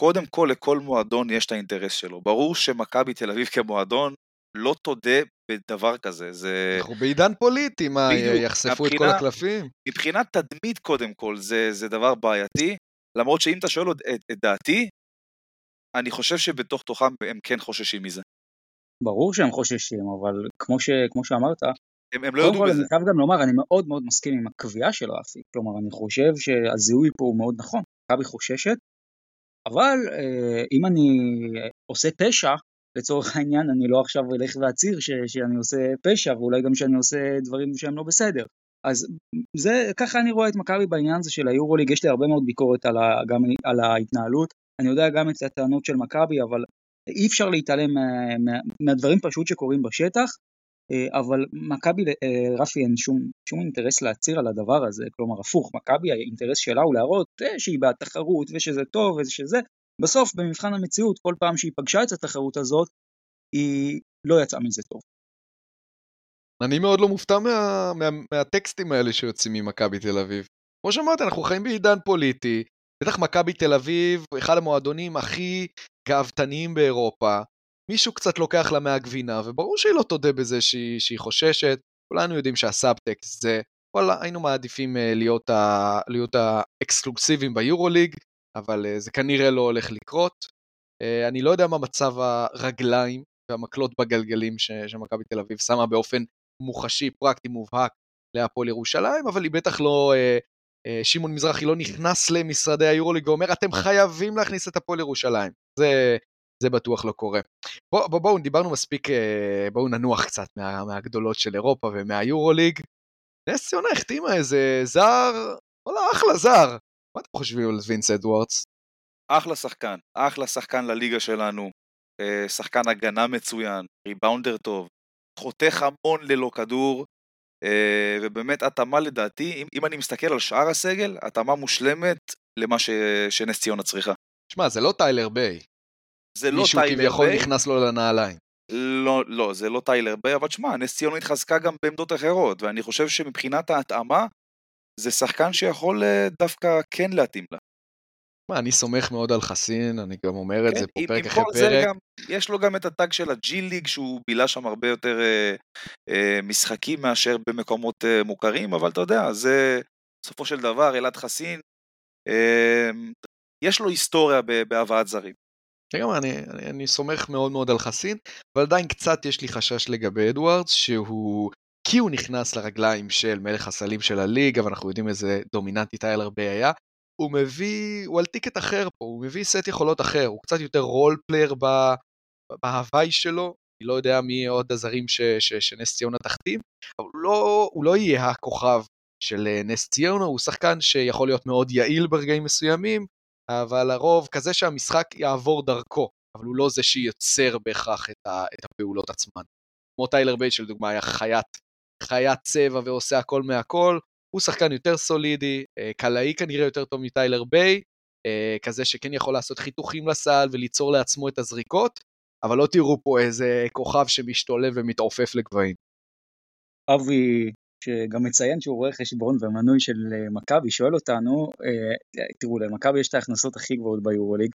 קודם כל לכל מועדון יש את האינטרס שלו. ברור שמכבי תל אביב כמועדון לא תודה בדבר כזה, זה... אנחנו בעידן פוליטי, מה, בדיוק, יחשפו מבחינה, את כל הקלפים? מבחינת תדמית קודם כל, זה, זה דבר בעייתי, למרות שאם אתה שואל את, את דעתי, אני חושב שבתוך תוכם הם כן חוששים מזה. ברור שהם חוששים, אבל כמו, ש, כמו שאמרת, הם, הם לא יודו בזה. אני חייב גם לומר, אני מאוד מאוד מסכים עם הקביעה של רפי, כלומר, אני חושב שהזיהוי פה הוא מאוד נכון. מכבי חוששת, אבל אה, אם אני עושה פשע, לצורך העניין, אני לא עכשיו אלך ואצהיר שאני עושה פשע, ואולי גם שאני עושה דברים שהם לא בסדר. אז זה, ככה אני רואה את מכבי בעניין הזה של היורוליג, יש לי הרבה מאוד ביקורת על, ה, גם על ההתנהלות. אני יודע גם את הטענות של מכבי, אבל אי אפשר להתעלם מה, מה, מהדברים פשוט שקורים בשטח, אה, אבל מכבי, אה, רפי, אין שום, שום אינטרס להצהיר על הדבר הזה, כלומר הפוך, מכבי האינטרס שלה הוא להראות אה, שהיא בתחרות ושזה טוב ושזה, בסוף במבחן המציאות כל פעם שהיא פגשה את התחרות הזאת, היא לא יצאה מזה טוב. אני מאוד לא מופתע מה, מה, מהטקסטים האלה שיוצאים ממכבי תל אביב. כמו שאמרתי, אנחנו חיים בעידן פוליטי, בטח מכבי תל אביב, אחד המועדונים הכי גאוותניים באירופה, מישהו קצת לוקח לה מהגבינה, וברור שהיא לא תודה בזה שהיא, שהיא חוששת, כולנו יודעים שהסאבטקסט זה, וואלה, היינו מעדיפים uh, להיות, ה, להיות האקסקלוסיביים ביורוליג, אבל uh, זה כנראה לא הולך לקרות. Uh, אני לא יודע מה מצב הרגליים והמקלות בגלגלים שמכבי תל אביב שמה באופן מוחשי, פרקטי, מובהק להפועל ירושלים, אבל היא בטח לא, שמעון מזרחי לא נכנס למשרדי היורוליג ואומר, אתם חייבים להכניס את הפועל ירושלים. זה זה בטוח לא קורה. בואו בוא, בוא, דיברנו מספיק, אה, בואו ננוח קצת מה, מהגדולות של אירופה ומהיורוליג. נס ציונה החתימה איזה זר, וואלה אחלה זר. מה אתם חושבים על וינס אדוארדס? אחלה שחקן, אחלה שחקן לליגה שלנו. אה, שחקן הגנה מצוין, ריבאונדר טוב, חותך המון ללא כדור, אה, ובאמת התאמה לדעתי, אם, אם אני מסתכל על שאר הסגל, התאמה מושלמת למה ש, שנס ציונה צריכה. שמע, זה לא טיילר ביי. זה לא טיילר ביי. מישהו כביכול נכנס לו לנעליים. לא, לא, זה לא טיילר ביי, אבל שמע, נס ציונה התחזקה גם בעמדות אחרות, ואני חושב שמבחינת ההתאמה, זה שחקן שיכול אה, דווקא כן להתאים לה. מה, אני סומך מאוד על חסין, אני גם אומר את כן, זה פה פרק אחרי פרק. גם, יש לו גם את הטאג של הג'י ליג, שהוא בילה שם הרבה יותר אה, אה, משחקים מאשר במקומות אה, מוכרים, אבל אתה יודע, זה בסופו של דבר, אלעד חסין, אה, יש לו היסטוריה בהבאת זרים. לגמרי, אני, אני, אני סומך מאוד מאוד על חסין, אבל עדיין קצת יש לי חשש לגבי אדוארדס, שהוא, כי הוא נכנס לרגליים של מלך הסלים של הליגה, ואנחנו יודעים איזה דומיננטי טיילר ביי היה, הוא מביא, הוא על טיקט אחר פה, הוא מביא סט יכולות אחר, הוא קצת יותר role player בהוויה שלו, אני לא יודע מי עוד הזרים ש, ש, שנס ציונה תחתים, אבל הוא לא, הוא לא יהיה הכוכב של אה, נס ציונה, הוא שחקן שיכול להיות מאוד יעיל ברגעים מסוימים, אבל הרוב כזה שהמשחק יעבור דרכו, אבל הוא לא זה שיוצר בהכרח את, ה, את הפעולות עצמן. כמו טיילר ביי שלדוגמה היה חיית, חיית צבע ועושה הכל מהכל, הוא שחקן יותר סולידי, אה, קלעי כנראה יותר טוב מטיילר ביי, אה, כזה שכן יכול לעשות חיתוכים לסל וליצור לעצמו את הזריקות, אבל לא תראו פה איזה כוכב שמשתולל ומתעופף לגבהים. אבי, שגם מציין שהוא רואה חשבון ומנוי של אה, מכבי, שואל אותנו, תראו, למכבי יש את ההכנסות הכי גבוהות ביורוליג.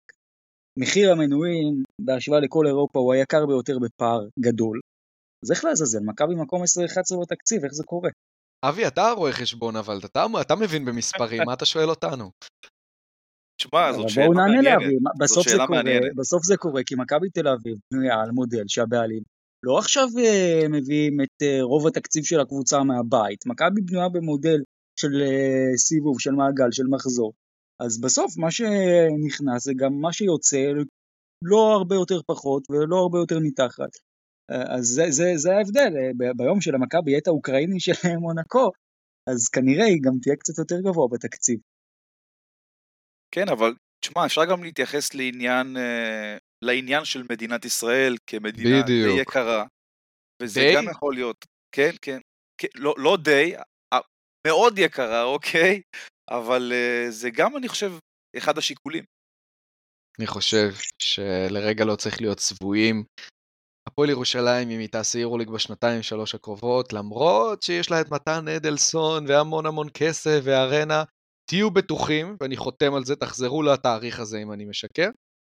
מחיר המנויים בהשוואה לכל אירופה הוא היקר ביותר בפער גדול. אז איך לעזאזל, מכבי מקום 10-11 בתקציב, איך זה קורה? אבי, אתה רואה חשבון, אבל אתה, אתה מבין במספרים, מה אתה שואל אותנו? תשמע, זאת שאלה מעניינת. בואו נענה לאבי, בסוף זה קורה, בסוף זה קורה, כי מכבי תל אביב בנויה על מודל שהבעלים לא עכשיו אה, מביאים את אה, רוב התקציב של הקבוצה מהבית, מכבי בנויה במודל של אה, סיבוב, של מעגל, של מחזור. אז בסוף מה שנכנס זה גם מה שיוצא לא הרבה יותר פחות ולא הרבה יותר מתחת. אז זה, זה, זה ההבדל, ביום של המכבי יהיה את האוקראיני (laughs) של מונקו, אז כנראה היא גם תהיה קצת יותר גבוה בתקציב. כן, אבל תשמע, אפשר גם להתייחס לעניין, אה, לעניין של מדינת ישראל כמדינה בדיוק. די יקרה. וזה די? גם יכול להיות, כן, כן, כן לא, לא די, מאוד יקרה, אוקיי? אבל זה גם, אני חושב, אחד השיקולים. אני חושב שלרגע לא צריך להיות צבועים הפועל ירושלים, אם היא תעשה יורוליג בשנתיים שלוש הקרובות, למרות שיש לה את מתן אדלסון והמון המון כסף וארנה, תהיו בטוחים, ואני חותם על זה, תחזרו לתאריך הזה אם אני משקר,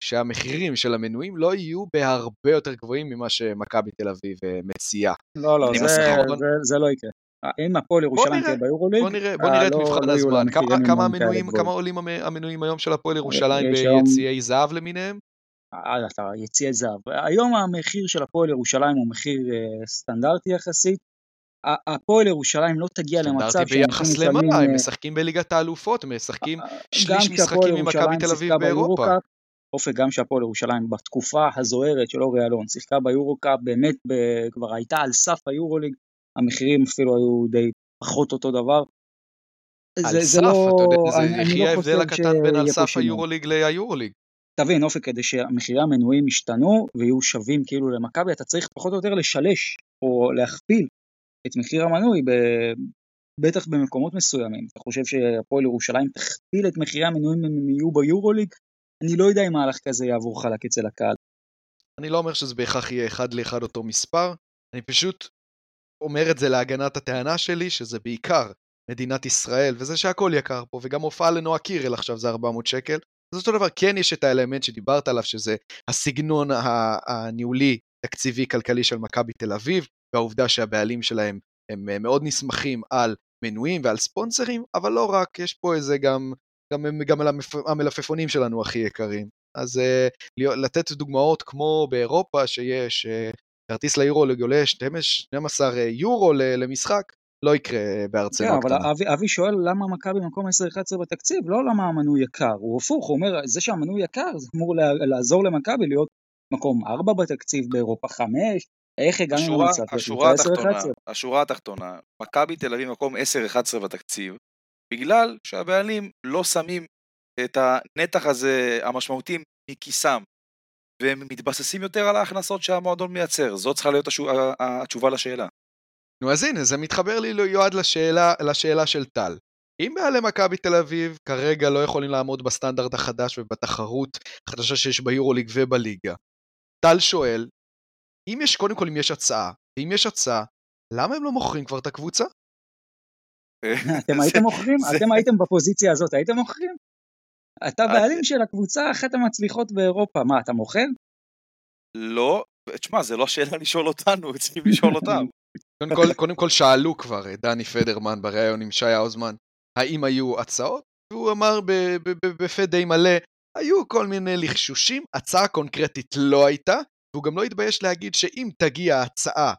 שהמחירים של המנויים לא יהיו בהרבה יותר גבוהים ממה שמכבי תל אביב אה, מציעה. לא, לא, זה, זה, זה לא יקרה. אם הפועל ירושלים תהיה ביורוליג, בוא נראה, בוא נראה את לא, מבחן הזמן, כמה, כמה המנויים, כמה עולים המנויים היום של הפועל ירושלים ביציעי זהב למיניהם? אתה יציעי זהב. היום המחיר של הפועל ירושלים הוא מחיר אה, סטנדרטי יחסית. הפועל ירושלים לא תגיע למצב שהם ביחס למה? הם אה, משחקים בליגת האלופות, הם משחקים שליש משחקים ממכבי תל אביב באירופה. אופק גם שהפועל ירושלים בתקופה הזוהרת של אורי אלון שיחקה ביורוקאפ באמת כבר הייתה על סף היורוליג המחירים אפילו היו די פחות אותו דבר. על זה, סף, לא, אתה יודע, זה יחי לא ההבדל הקטן בין על סף היורוליג ליורוליג. תבין אופק כדי שהמחירי המנויים ישתנו ויהיו שווים כאילו למכבי אתה צריך פחות או יותר לשלש או להכפיל את מחיר המנוי ב... בטח במקומות מסוימים. אתה חושב שהפועל ירושלים תכפיל את מחירי המנויים אם הם יהיו ביורוליג? אני לא יודע אם מהלך כזה יעבור חלק אצל הקהל. אני לא אומר שזה בהכרח יהיה אחד לאחד אותו מספר, אני פשוט אומר את זה להגנת הטענה שלי, שזה בעיקר מדינת ישראל, וזה שהכל יקר פה, וגם הופעה לנועה קירל עכשיו זה 400 שקל, אז אותו דבר, כן יש את האלמנט שדיברת עליו, שזה הסגנון הניהולי, תקציבי, כלכלי של מכבי תל אביב, והעובדה שהבעלים שלהם הם מאוד נסמכים על מנויים ועל ספונסרים, אבל לא רק, יש פה איזה גם, גם, גם המלפפונים שלנו הכי יקרים. אז uh, לתת דוגמאות כמו באירופה, שיש כרטיס ליורו עולה 12 יורו למשחק, לא יקרה בארצנו כן, הקטנה. אבל אבי, אבי שואל למה מכבי מקום 10-11 בתקציב, לא למה המנוי יקר, הוא הפוך, הוא אומר, זה שהמנוי יקר זה אמור לעזור למכבי להיות מקום 4 בתקציב באירופה 5, איך הגענו למצב השורה התחתונה, השורה התחתונה, מכבי תל אביב מקום 10-11 בתקציב, בגלל שהבעלים לא שמים את הנתח הזה המשמעותי מכיסם, והם מתבססים יותר על ההכנסות שהמועדון מייצר, זאת צריכה להיות התשובה לשאלה. נו אז הנה, זה מתחבר לי יועד לשאלה, לשאלה של טל. אם בעלי מכבי תל אביב כרגע לא יכולים לעמוד בסטנדרט החדש ובתחרות החדשה שיש ביורוליג ובליגה, טל שואל, אם יש, קודם כל אם יש הצעה, אם יש הצעה, למה הם לא מוכרים כבר את הקבוצה? (laughs) אתם הייתם מוכרים? אתם הייתם בפוזיציה הזאת, הייתם מוכרים? אתה בעלים של הקבוצה אחת המצליחות באירופה, מה, אתה מוכר? לא, תשמע, זה לא שאלה לשאול אותנו, צריכים לשאול אותם. (laughs) קודם כל, קודם כל שאלו כבר דני פדרמן בריאיון עם שי האוזמן, האם היו הצעות? והוא אמר בפה די מלא, היו כל מיני לחשושים, הצעה קונקרטית לא הייתה, והוא גם לא התבייש להגיד שאם תגיע הצעה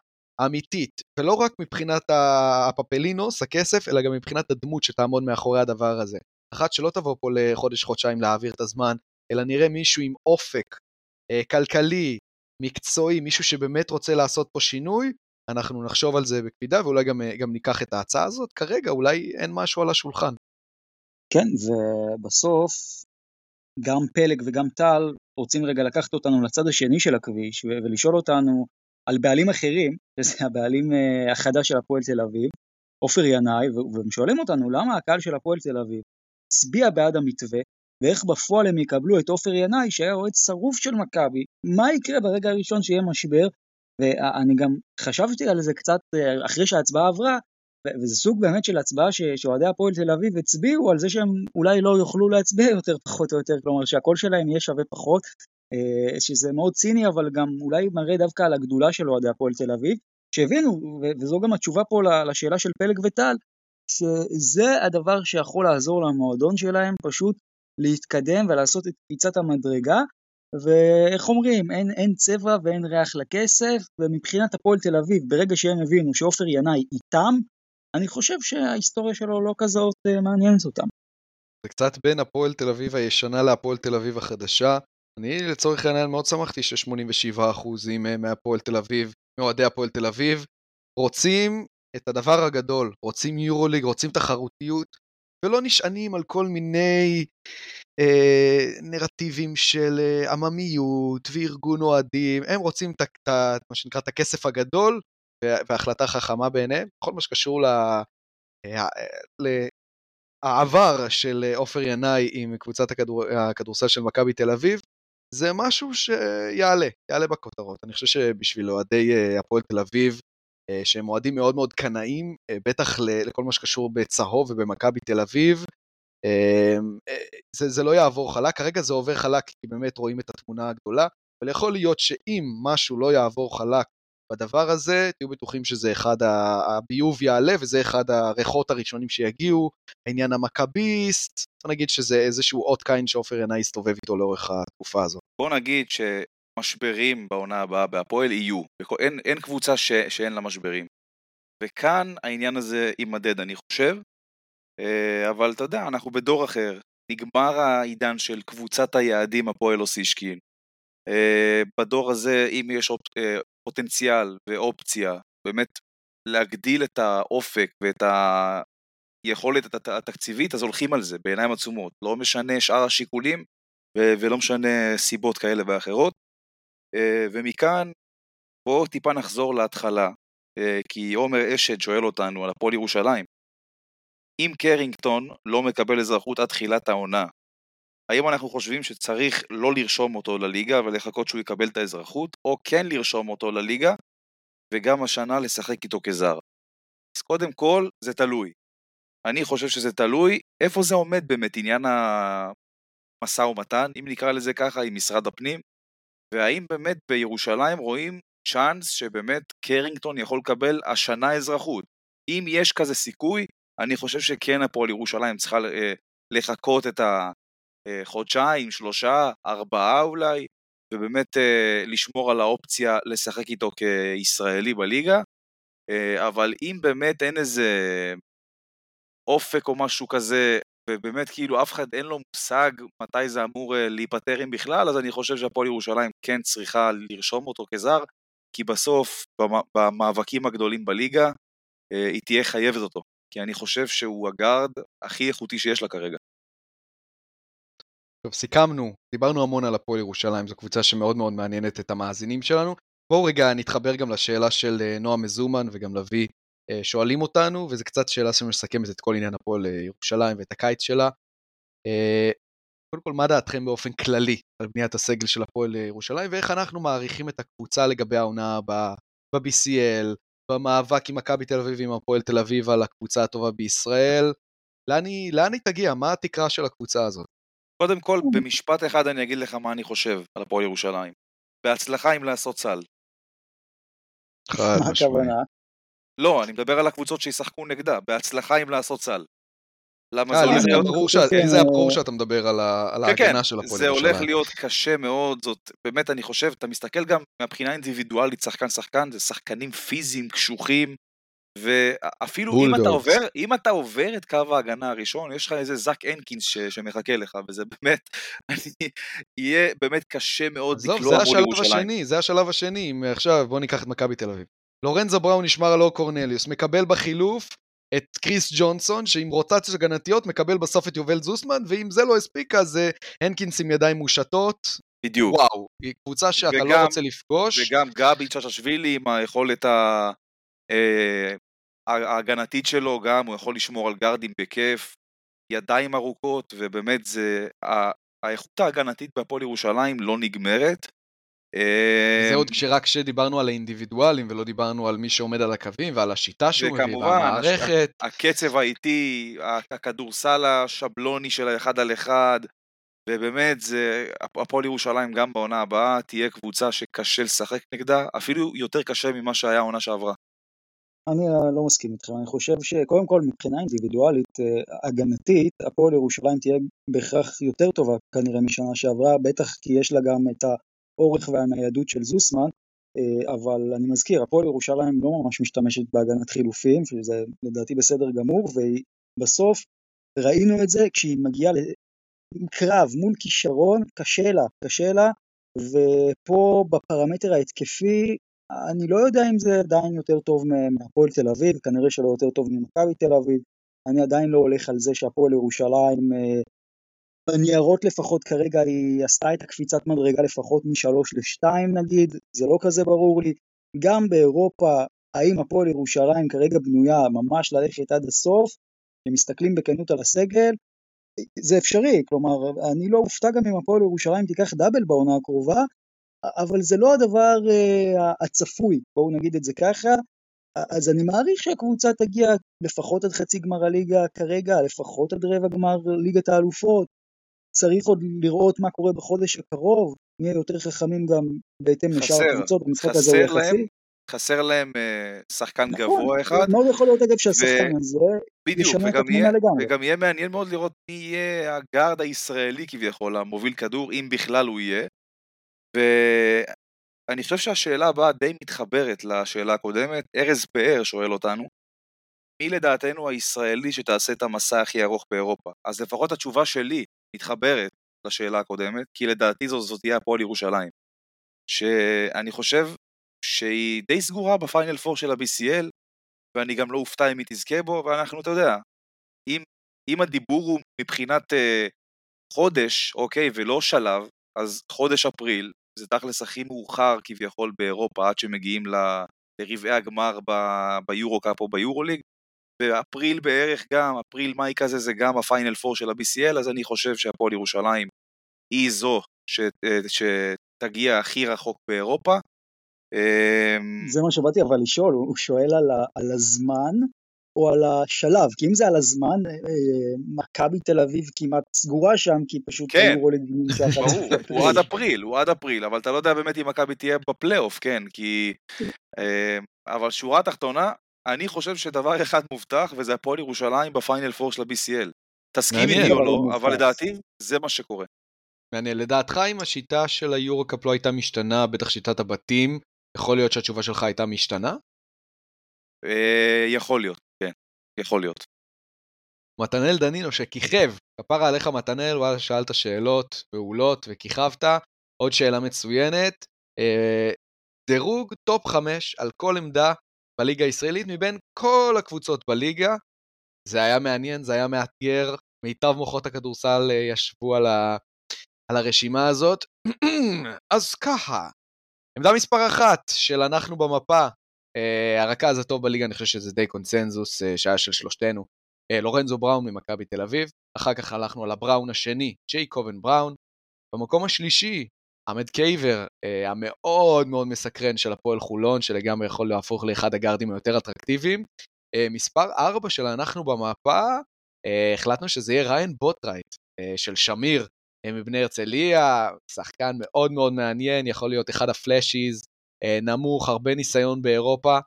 אמיתית, ולא רק מבחינת הפפלינוס, הכסף, אלא גם מבחינת הדמות שתעמוד מאחורי הדבר הזה. אחת שלא תבוא פה לחודש-חודשיים להעביר את הזמן, אלא נראה מישהו עם אופק אה, כלכלי, מקצועי, מישהו שבאמת רוצה לעשות פה שינוי, אנחנו נחשוב על זה בקפידה ואולי גם, אה, גם ניקח את ההצעה הזאת. כרגע אולי אין משהו על השולחן. כן, ובסוף גם פלג וגם טל רוצים רגע לקחת אותנו לצד השני של הכביש ולשאול אותנו על בעלים אחרים, שזה הבעלים אה, החדש של הפועל תל אביב, עופר ינאי, והם שואלים אותנו למה הקהל של הפועל תל אביב הצביע בעד המתווה, ואיך בפועל הם יקבלו את עופר ינאי שהיה אוהד שרוף של מכבי, מה יקרה ברגע הראשון שיהיה משבר, ואני גם חשבתי על זה קצת אה, אחרי שההצבעה עברה, וזה סוג באמת של הצבעה שאוהדי הפועל תל אביב הצביעו על זה שהם אולי לא יוכלו להצביע (laughs) יותר פחות או יותר, כלומר שהקול שלהם יהיה שווה פחות, אה, שזה מאוד ציני אבל גם אולי מראה דווקא על הגדולה של אוהדי הפועל תל אביב, שהבינו, וזו גם התשובה פה לשאלה של פלג וטל, שזה הדבר שיכול לעזור למועדון שלהם פשוט להתקדם ולעשות את קפיצת המדרגה, ואיך אומרים, אין, אין צבע ואין ריח לכסף, ומבחינת הפועל תל אביב, ברגע שהם הבינו שעופר ינאי איתם, אני חושב שההיסטוריה שלו לא כזאת אה, מעניינת אותם. זה קצת בין הפועל תל אביב הישנה להפועל תל אביב החדשה. אני לצורך העניין מאוד שמחתי ש-87% אה, מהפועל תל אביב, מאוהדי הפועל תל אביב, רוצים את הדבר הגדול, רוצים יורוליג, רוצים תחרותיות, ולא נשענים על כל מיני נרטיבים של אה, עממיות וארגון אוהדים, הם רוצים את, את, מה שנקרא את הכסף הגדול והחלטה חכמה בעיניהם, בכל מה שקשור ל... אה, העבר של עופר ינאי עם קבוצת הכדור, הכדורסל של מכבי תל אביב, זה משהו שיעלה, יעלה בכותרות. אני חושב שבשביל אוהדי אה, הפועל תל אביב, אה, שהם אוהדים מאוד מאוד קנאים, בטח לכל מה שקשור בצהוב ובמכבי תל אביב, זה, זה לא יעבור חלק, כרגע זה עובר חלק כי באמת רואים את התמונה הגדולה, אבל יכול להיות שאם משהו לא יעבור חלק בדבר הזה, תהיו בטוחים שזה אחד, הביוב יעלה וזה אחד הריחות הראשונים שיגיעו, העניין המכביסט, בוא נגיד שזה איזשהו אות קין שעופר ינאי יסתובב איתו לאורך התקופה הזאת. בוא נגיד שמשברים בעונה הבאה בהפועל יהיו, אין, אין קבוצה ש, שאין לה משברים. וכאן העניין הזה יימדד אני חושב, אה, אבל אתה יודע, אנחנו בדור אחר, נגמר העידן של קבוצת היעדים הפועל אוסישקין. אה, בדור הזה, אם יש אה, פוטנציאל ואופציה, באמת להגדיל את האופק ואת היכולת התקציבית, אז הולכים על זה בעיניים עצומות. לא משנה שאר השיקולים ולא משנה סיבות כאלה ואחרות. אה, ומכאן בואו טיפה נחזור להתחלה, אה, כי עומר אשד שואל אותנו על הפועל ירושלים. אם קרינגטון לא מקבל אזרחות עד תחילת העונה, האם אנחנו חושבים שצריך לא לרשום אותו לליגה ולחכות שהוא יקבל את האזרחות, או כן לרשום אותו לליגה, וגם השנה לשחק איתו כזר? אז קודם כל, זה תלוי. אני חושב שזה תלוי איפה זה עומד באמת עניין המשא ומתן, אם נקרא לזה ככה, עם משרד הפנים, והאם באמת בירושלים רואים צ'אנס שבאמת קרינגטון יכול לקבל השנה אזרחות. אם יש כזה סיכוי, אני חושב שכן הפועל ירושלים צריכה אה, לחכות את החודשיים, שלושה, ארבעה אולי, ובאמת אה, לשמור על האופציה לשחק איתו כישראלי בליגה. אה, אבל אם באמת אין איזה אופק או משהו כזה, ובאמת כאילו אף אחד אין לו מושג מתי זה אמור להיפטר אם בכלל, אז אני חושב שהפועל ירושלים כן צריכה לרשום אותו כזר, כי בסוף במאבקים הגדולים בליגה היא תהיה חייבת אותו. כי אני חושב שהוא הגארד הכי איכותי שיש לה כרגע. טוב, סיכמנו, דיברנו המון על הפועל ירושלים, זו קבוצה שמאוד מאוד מעניינת את המאזינים שלנו. בואו רגע נתחבר גם לשאלה של אה, נועה מזומן וגם לביא אה, שואלים אותנו, וזו קצת שאלה שמסכמת את כל עניין הפועל אה, ירושלים ואת הקיץ שלה. קודם כל, מה דעתכם באופן כללי על בניית הסגל של הפועל ירושלים, ואיך אנחנו מעריכים את הקבוצה לגבי העונה הבאה ב-BCL, במאבק עם מכבי תל אביב ועם הפועל תל אביב על הקבוצה הטובה בישראל. לאן היא, לאן היא תגיע? מה התקרה של הקבוצה הזאת? קודם כל, במשפט אחד אני אגיד לך מה אני חושב על הפועל ירושלים. בהצלחה עם לעשות סל. חד משמעית. לא, אני מדבר על הקבוצות שישחקו נגדה, בהצלחה עם לעשות סל. למה אה, זה הולך זה היה להיות... לי זה היה ברור שאתה מדבר על כן, כן, ההגנה של הפועל זה הולך ירושלים. להיות קשה מאוד, זאת באמת, אני חושב, אתה מסתכל גם מהבחינה האינדיבידואלית, שחקן-שחקן, זה שחקנים פיזיים, קשוחים, ואפילו אם אתה. עובר, אם אתה עובר את קו ההגנה הראשון, יש לך איזה זאק הנקינס ש- שמחכה לך, וזה באמת, (laughs) אני, יהיה באמת קשה מאוד עזוב, לקלוע זה מול השלב ירושלים. השני, זה השלב השני. עכשיו, בוא ניקח את מכבי תל אביב. לורנזו בראון נשמר על אור קורנליוס, מקבל בחילוף את קריס ג'ונסון, שעם רוטציות הגנתיות מקבל בסוף את יובל זוסמן, ואם זה לא הספיק, אז אה, הנקינס עם ידיים מושטות. בדיוק. וואו, היא קבוצה שאתה לא וגם- רוצה לפגוש. וגם גבי צ'צ'שווילי עם היכולת ה- אה, ההגנתית שלו, גם הוא יכול לשמור על גארדים בכיף, ידיים ארוכות, ובאמת זה, ה- האיכות ההגנתית בהפועל ירושלים לא נגמרת. זה עוד כשרק כשדיברנו על האינדיבידואלים ולא דיברנו על מי שעומד על הקווים ועל השיטה שהוא מביא והמערכת. הקצב האיטי, הכדורסל השבלוני של האחד על אחד, ובאמת זה, הפועל ירושלים גם בעונה הבאה תהיה קבוצה שקשה לשחק נגדה, אפילו יותר קשה ממה שהיה העונה שעברה. אני אה, לא מסכים איתכם, אני חושב שקודם כל מבחינה אינדיבידואלית, אה, הגנתית, הפועל ירושלים תהיה בהכרח יותר טובה כנראה משנה שעברה, בטח כי יש לה גם את האורך והניידות של זוסמן, אה, אבל אני מזכיר, הפועל ירושלים לא ממש משתמשת בהגנת חילופים, שזה לדעתי בסדר גמור, ובסוף ראינו את זה כשהיא מגיעה לקרב מול כישרון, קשה לה, קשה לה, ופה בפרמטר ההתקפי אני לא יודע אם זה עדיין יותר טוב מהפועל תל אביב, כנראה שלא יותר טוב ממכבי תל אביב. אני עדיין לא הולך על זה שהפועל ירושלים, אה, בניירות לפחות כרגע היא עשתה את הקפיצת מדרגה לפחות משלוש לשתיים נגיד, זה לא כזה ברור לי. גם באירופה, האם הפועל ירושלים כרגע בנויה ממש ללכת עד הסוף, ומסתכלים בכנות על הסגל, זה אפשרי, כלומר, אני לא אופתע גם אם הפועל ירושלים תיקח דאבל בעונה הקרובה, אבל זה לא הדבר uh, הצפוי, בואו נגיד את זה ככה. אז אני מעריך שהקבוצה תגיע לפחות עד חצי גמר הליגה כרגע, לפחות עד רבע גמר ליגת האלופות. צריך עוד לראות מה קורה בחודש הקרוב, נהיה יותר חכמים גם בהתאם לשאר הקבוצות, המשחק הזה הוא יחסי. חסר להם uh, שחקן נכון, גבוה אחד. מאוד יכול להיות אגב שהשחקן הזה בדיוק, ישנה את התמונה יהיה, לגמרי. וגם יהיה מעניין מאוד לראות מי יהיה הגארד הישראלי כביכול, המוביל כדור, אם בכלל הוא יהיה. ואני חושב שהשאלה הבאה די מתחברת לשאלה הקודמת. ארז פאר שואל אותנו, מי לדעתנו הישראלי שתעשה את המסע הכי ארוך באירופה? אז לפחות התשובה שלי מתחברת לשאלה הקודמת, כי לדעתי זו, זאת תהיה הפועל ירושלים. שאני חושב שהיא די סגורה בפיינל פור של ה-BCL, ואני גם לא אופתע אם היא תזכה בו, ואנחנו, אתה יודע, אם, אם הדיבור הוא מבחינת אה, חודש, אוקיי, ולא שלב, אז חודש אפריל, זה תכלס הכי מאוחר כביכול באירופה, עד שמגיעים ל- לרבעי הגמר ב- ביורו-קאפ או ביורוליג, ואפריל בערך גם, אפריל-מאי כזה, זה גם הפיינל פור של ה-BCL, אז אני חושב שהפועל ירושלים היא זו ש, אה, שתגיע הכי רחוק באירופה. אמ, זה מה שבאתי אבל לשאול, הוא שואל על, ה, על הזמן או על השלב, כי אם זה על הזמן, אה, מכבי תל אביב כמעט סגורה שם, כי פשוט כן, (laughs) ברור, הוא עד אפריל, הוא עד אפריל, אבל אתה לא יודע באמת אם מכבי תהיה בפלייאוף, כן, כי... אמ, אבל שורה תחתונה, אני חושב שדבר אחד מובטח, וזה הפועל ירושלים בפיינל פור של ה-BCL. תסכים. איתי או לא, הוא אבל. לדעתי זה מה שקורה. מעניין, לדעתך אם השיטה של היורוקאפ לא הייתה משתנה, בטח שיטת הבתים, יכול להיות שהתשובה שלך הייתה משתנה? אה, יכול להיות, כן, יכול להיות. מתנאל דנינו שכיכב, כפרה עליך מתנאל, וואלה שאלת שאלות מעולות וכיכבת. עוד שאלה מצוינת, אה, דירוג top 5 על כל עמדה בליגה הישראלית מבין כל הקבוצות בליגה. זה היה מעניין, זה היה מאתגר, מיטב מוחות הכדורסל אה, ישבו על, ה, על הרשימה הזאת. (clears throat) אז ככה, עמדה מספר אחת של אנחנו במפה, אה, הרכז הטוב בליגה, אני חושב שזה די קונצנזוס אה, שהיה של שלושתנו, אה, לורנזו בראון ממכבי תל אביב, אחר כך הלכנו על הבראון השני, ג'יי קובן בראון, במקום השלישי, עמד קייבר, אה, המאוד מאוד מסקרן של הפועל חולון, שלגמרי יכול להפוך לאחד הגארדים היותר אטרקטיביים. אה, מספר 4 של אנחנו במפה, אה, החלטנו שזה יהיה ריין בוטרייט של שמיר מבני הרצליה, שחקן מאוד מאוד מעניין, יכול להיות אחד ה flashies, נמוך, הרבה ניסיון באירופה.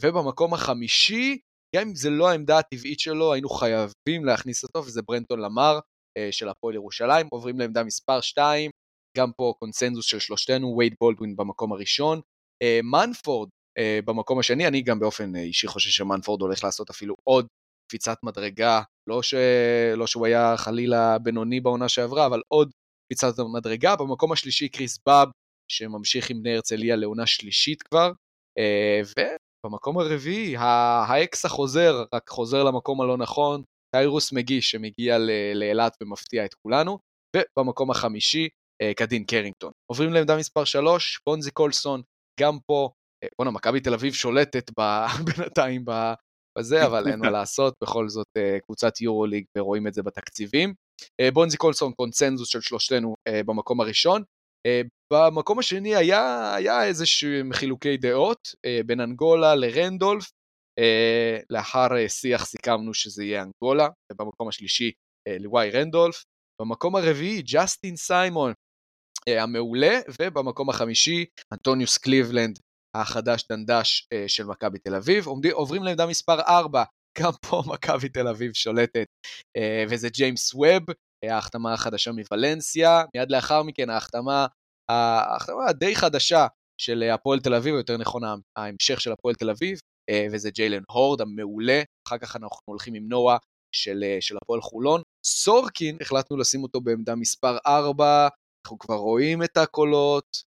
ובמקום החמישי, גם אם זה לא העמדה הטבעית שלו, היינו חייבים להכניס אותו, וזה ברנטון למר של הפועל ירושלים. עוברים לעמדה מספר 2, גם פה קונצנזוס של שלושתנו, וייד בולדווין במקום הראשון. מנפורד במקום השני, אני גם באופן אישי חושב שמנפורד הולך לעשות אפילו עוד קפיצת מדרגה, לא, ש... לא שהוא היה חלילה בינוני בעונה שעברה, אבל עוד קפיצת מדרגה. במקום השלישי קריס באב, שממשיך עם בני הרצליה לעונה שלישית כבר, אה, ובמקום הרביעי, האקס החוזר, רק חוזר למקום הלא נכון, טיירוס מגיש שמגיע לאילת ומפתיע את כולנו, ובמקום החמישי, אה, קדין קרינגטון. עוברים לעמדה מספר 3, בונזי קולסון, גם פה, אה, בואנה, מכבי תל אביב שולטת (laughs) בינתיים בזה, אבל אין מה לעשות, בכל זאת קבוצת יורו ליג ורואים את זה בתקציבים. בונזי קולסון קונצנזוס של שלושתנו במקום הראשון, אה, במקום השני היה, היה איזה שהם חילוקי דעות אה, בין אנגולה לרנדולף, אה, לאחר שיח סיכמנו שזה יהיה אנגולה, ובמקום השלישי לוואי רנדולף, במקום הרביעי ג'סטין סיימון המעולה, ובמקום החמישי אנטוניוס קליבלנד החדש דנדש של מכבי תל אביב. עומדים, עוברים לעמדה מספר 4, (laughs) גם פה מכבי תל אביב שולטת, וזה ג'יימס ווב, ההחתמה החדשה מוולנסיה, מיד לאחר מכן ההחתמה, ההחתמה הדי חדשה של הפועל תל אביב, או יותר נכון ההמשך של הפועל תל אביב, אה, וזה ג'יילן הורד המעולה, אחר כך אנחנו הולכים עם נועה של, אה, של הפועל חולון. סורקין, החלטנו לשים אותו בעמדה מספר 4, אנחנו כבר רואים את הקולות,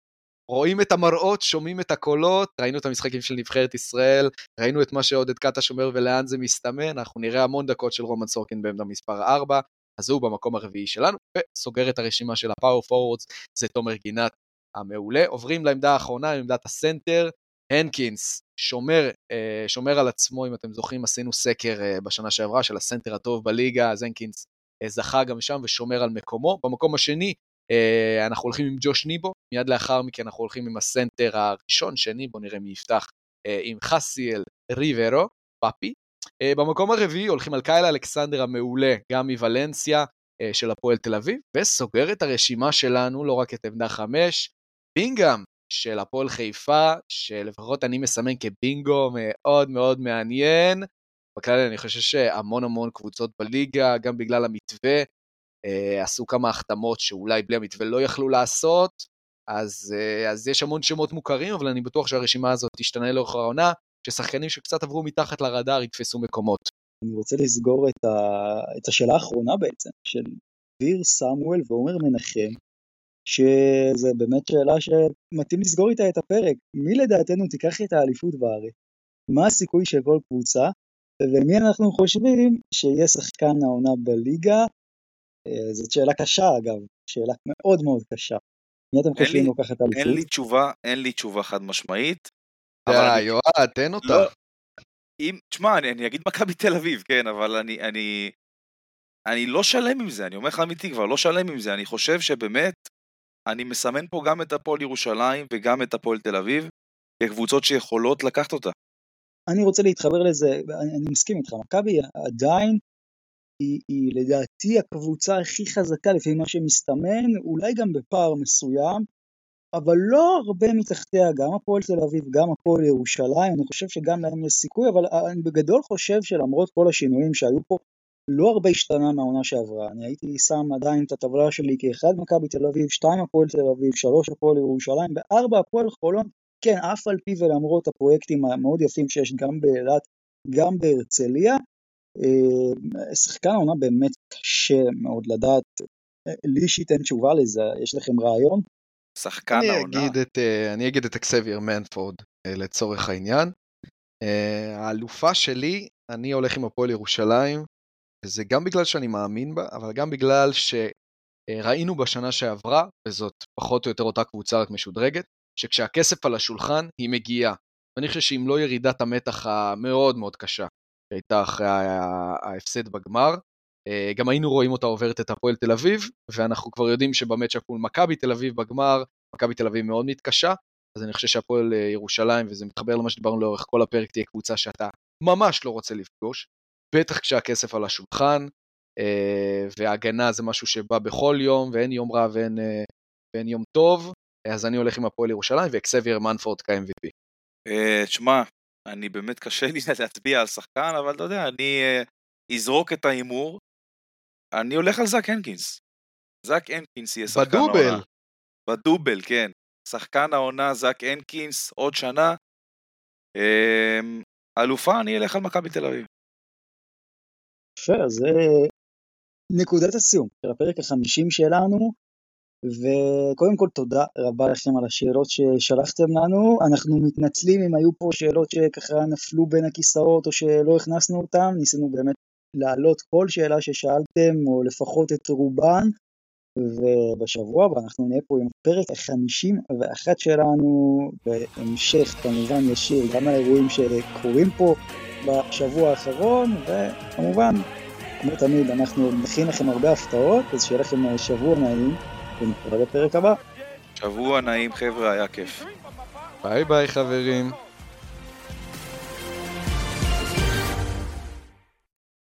רואים את המראות, שומעים את הקולות, ראינו את המשחקים של נבחרת ישראל, ראינו את מה שעודד קטש אומר ולאן זה מסתמן, אנחנו נראה המון דקות של רומן סורקין בעמדה מספר 4, אז הוא במקום הרביעי שלנו, וסוגר את הרשימה של ה power forwards, זה תומר גינת המעולה. עוברים לעמדה האחרונה, עמדת הסנטר, הנקינס, שומר, אה, שומר על עצמו, אם אתם זוכרים, עשינו סקר אה, בשנה שעברה של הסנטר הטוב בליגה, אז הנקינס אה, זכה גם שם ושומר על מקומו. במקום השני, אנחנו הולכים עם ג'וש ניבו, מיד לאחר מכן אנחנו הולכים עם הסנטר הראשון, שני, בואו נראה מי יפתח, עם חסיאל ריברו, פאפי, אה, במקום הרביעי הולכים על קייל אלכסנדר המעולה, גם מוולנסיה של הפועל תל אביב, וסוגר את הרשימה שלנו, לא רק את עמדה חמש, בינגאם של הפועל חיפה, שלפחות אני מסמן כבינגו מאוד מאוד מעניין. בכלל אני חושב שהמון המון קבוצות בליגה, גם בגלל המתווה, עשו כמה החתמות שאולי בלי המתווה לא יכלו לעשות, אז, uh, אז יש המון שמות מוכרים, אבל אני בטוח שהרשימה הזאת תשתנה לאורך העונה. ששחקנים שקצת עברו מתחת לרדאר יתפסו מקומות. אני רוצה לסגור את, ה... את השאלה האחרונה בעצם, של דביר סמואל ועומר מנחם, שזה באמת שאלה שמתאים לסגור איתה את הפרק. מי לדעתנו תיקח את האליפות בארץ? מה הסיכוי של כל קבוצה? ומי אנחנו חושבים שיהיה שחקן העונה בליגה? אה, זאת שאלה קשה אגב, שאלה מאוד מאוד קשה. מי אתם חושבים לוקח את האליפות? אין לי תשובה, אין לי תשובה חד משמעית. די, יואב, תן אותה. לא, אם, תשמע, אני, אני אגיד מכבי תל אביב, כן, אבל אני, אני, אני לא שלם עם זה, אני אומר לך אמיתי כבר, לא שלם עם זה, אני חושב שבאמת, אני מסמן פה גם את הפועל ירושלים וגם את הפועל תל אביב, כקבוצות שיכולות לקחת אותה. אני רוצה להתחבר לזה, אני, אני מסכים איתך, מכבי עדיין היא, היא לדעתי הקבוצה הכי חזקה לפי מה שמסתמן, אולי גם בפער מסוים, אבל לא הרבה מתחתיה, גם הפועל תל אביב, גם הפועל ירושלים, אני חושב שגם להם יש סיכוי, אבל אני בגדול חושב שלמרות כל השינויים שהיו פה, לא הרבה השתנה מהעונה שעברה. אני הייתי שם עדיין את הטבלה שלי כאחד מכבי תל אביב, שתיים הפועל תל אביב, שלוש הפועל ירושלים, וארבע הפועל חולון, כן, אף על פי ולמרות הפרויקטים המאוד יפים שיש גם באילת, גם בהרצליה, שחקן העונה באמת קשה מאוד לדעת, אה, לי אישית אין תשובה לזה, יש לכם רעיון? שחקן העונה. אגיד את, אה, אני אגיד את אקסבייר מנפורד אה, לצורך העניין. אה, האלופה שלי, אני הולך עם הפועל ירושלים, וזה גם בגלל שאני מאמין בה, אבל גם בגלל שראינו בשנה שעברה, וזאת פחות או יותר אותה קבוצה רק משודרגת, שכשהכסף על השולחן, היא מגיעה. ואני חושב שאם לא ירידת המתח המאוד מאוד קשה שהייתה אחרי ההפסד בגמר, אה, גם היינו רואים אותה עוברת את הפועל תל אביב, ואנחנו כבר יודעים שבמצ'אפ מול מכבי תל אביב בגמר, מכבי תל אביב מאוד מתקשה, אז אני חושב שהפועל אה, ירושלים, וזה מתחבר למה שדיברנו לאורך כל הפרק, תהיה קבוצה שאתה ממש לא רוצה לפגוש, בטח כשהכסף על השולחן, אה, והגנה זה משהו שבא בכל יום, ואין יום רע ואין, ואין יום טוב, אז אני הולך עם הפועל ירושלים, ואקסבייר מנפורד כ-MVP. תשמע, אני באמת קשה לי (laughs) להצביע על שחקן, אבל אתה יודע, אני uh, אזרוק את ההימור. אני הולך על זאק הנקינס. זאק הנקינס יהיה שחקן העונה. בדובל. בדובל, כן. שחקן העונה זאק הנקינס, עוד שנה. Um, אלופה, אני אלך על מכבי תל אביב. יפה, אז זה נקודת הסיום של הפרק החמישים שלנו, וקודם כל תודה רבה לכם על השאלות ששלחתם לנו, אנחנו מתנצלים אם היו פה שאלות שככה נפלו בין הכיסאות או שלא הכנסנו אותן, ניסינו באמת להעלות כל שאלה ששאלתם, או לפחות את רובן, ובשבוע הבא אנחנו נהיה פה עם הפרק החמישים ואחת שלנו, בהמשך כמובן ישיר גם האירועים שקורים פה בשבוע האחרון, וכמובן, כמו תמיד, אנחנו נכין לכם הרבה הפתעות, אז שיהיה לכם שבוע נעים, ונתראה בפרק הבא. שבוע נעים חבר'ה, היה כיף. ביי ביי חברים.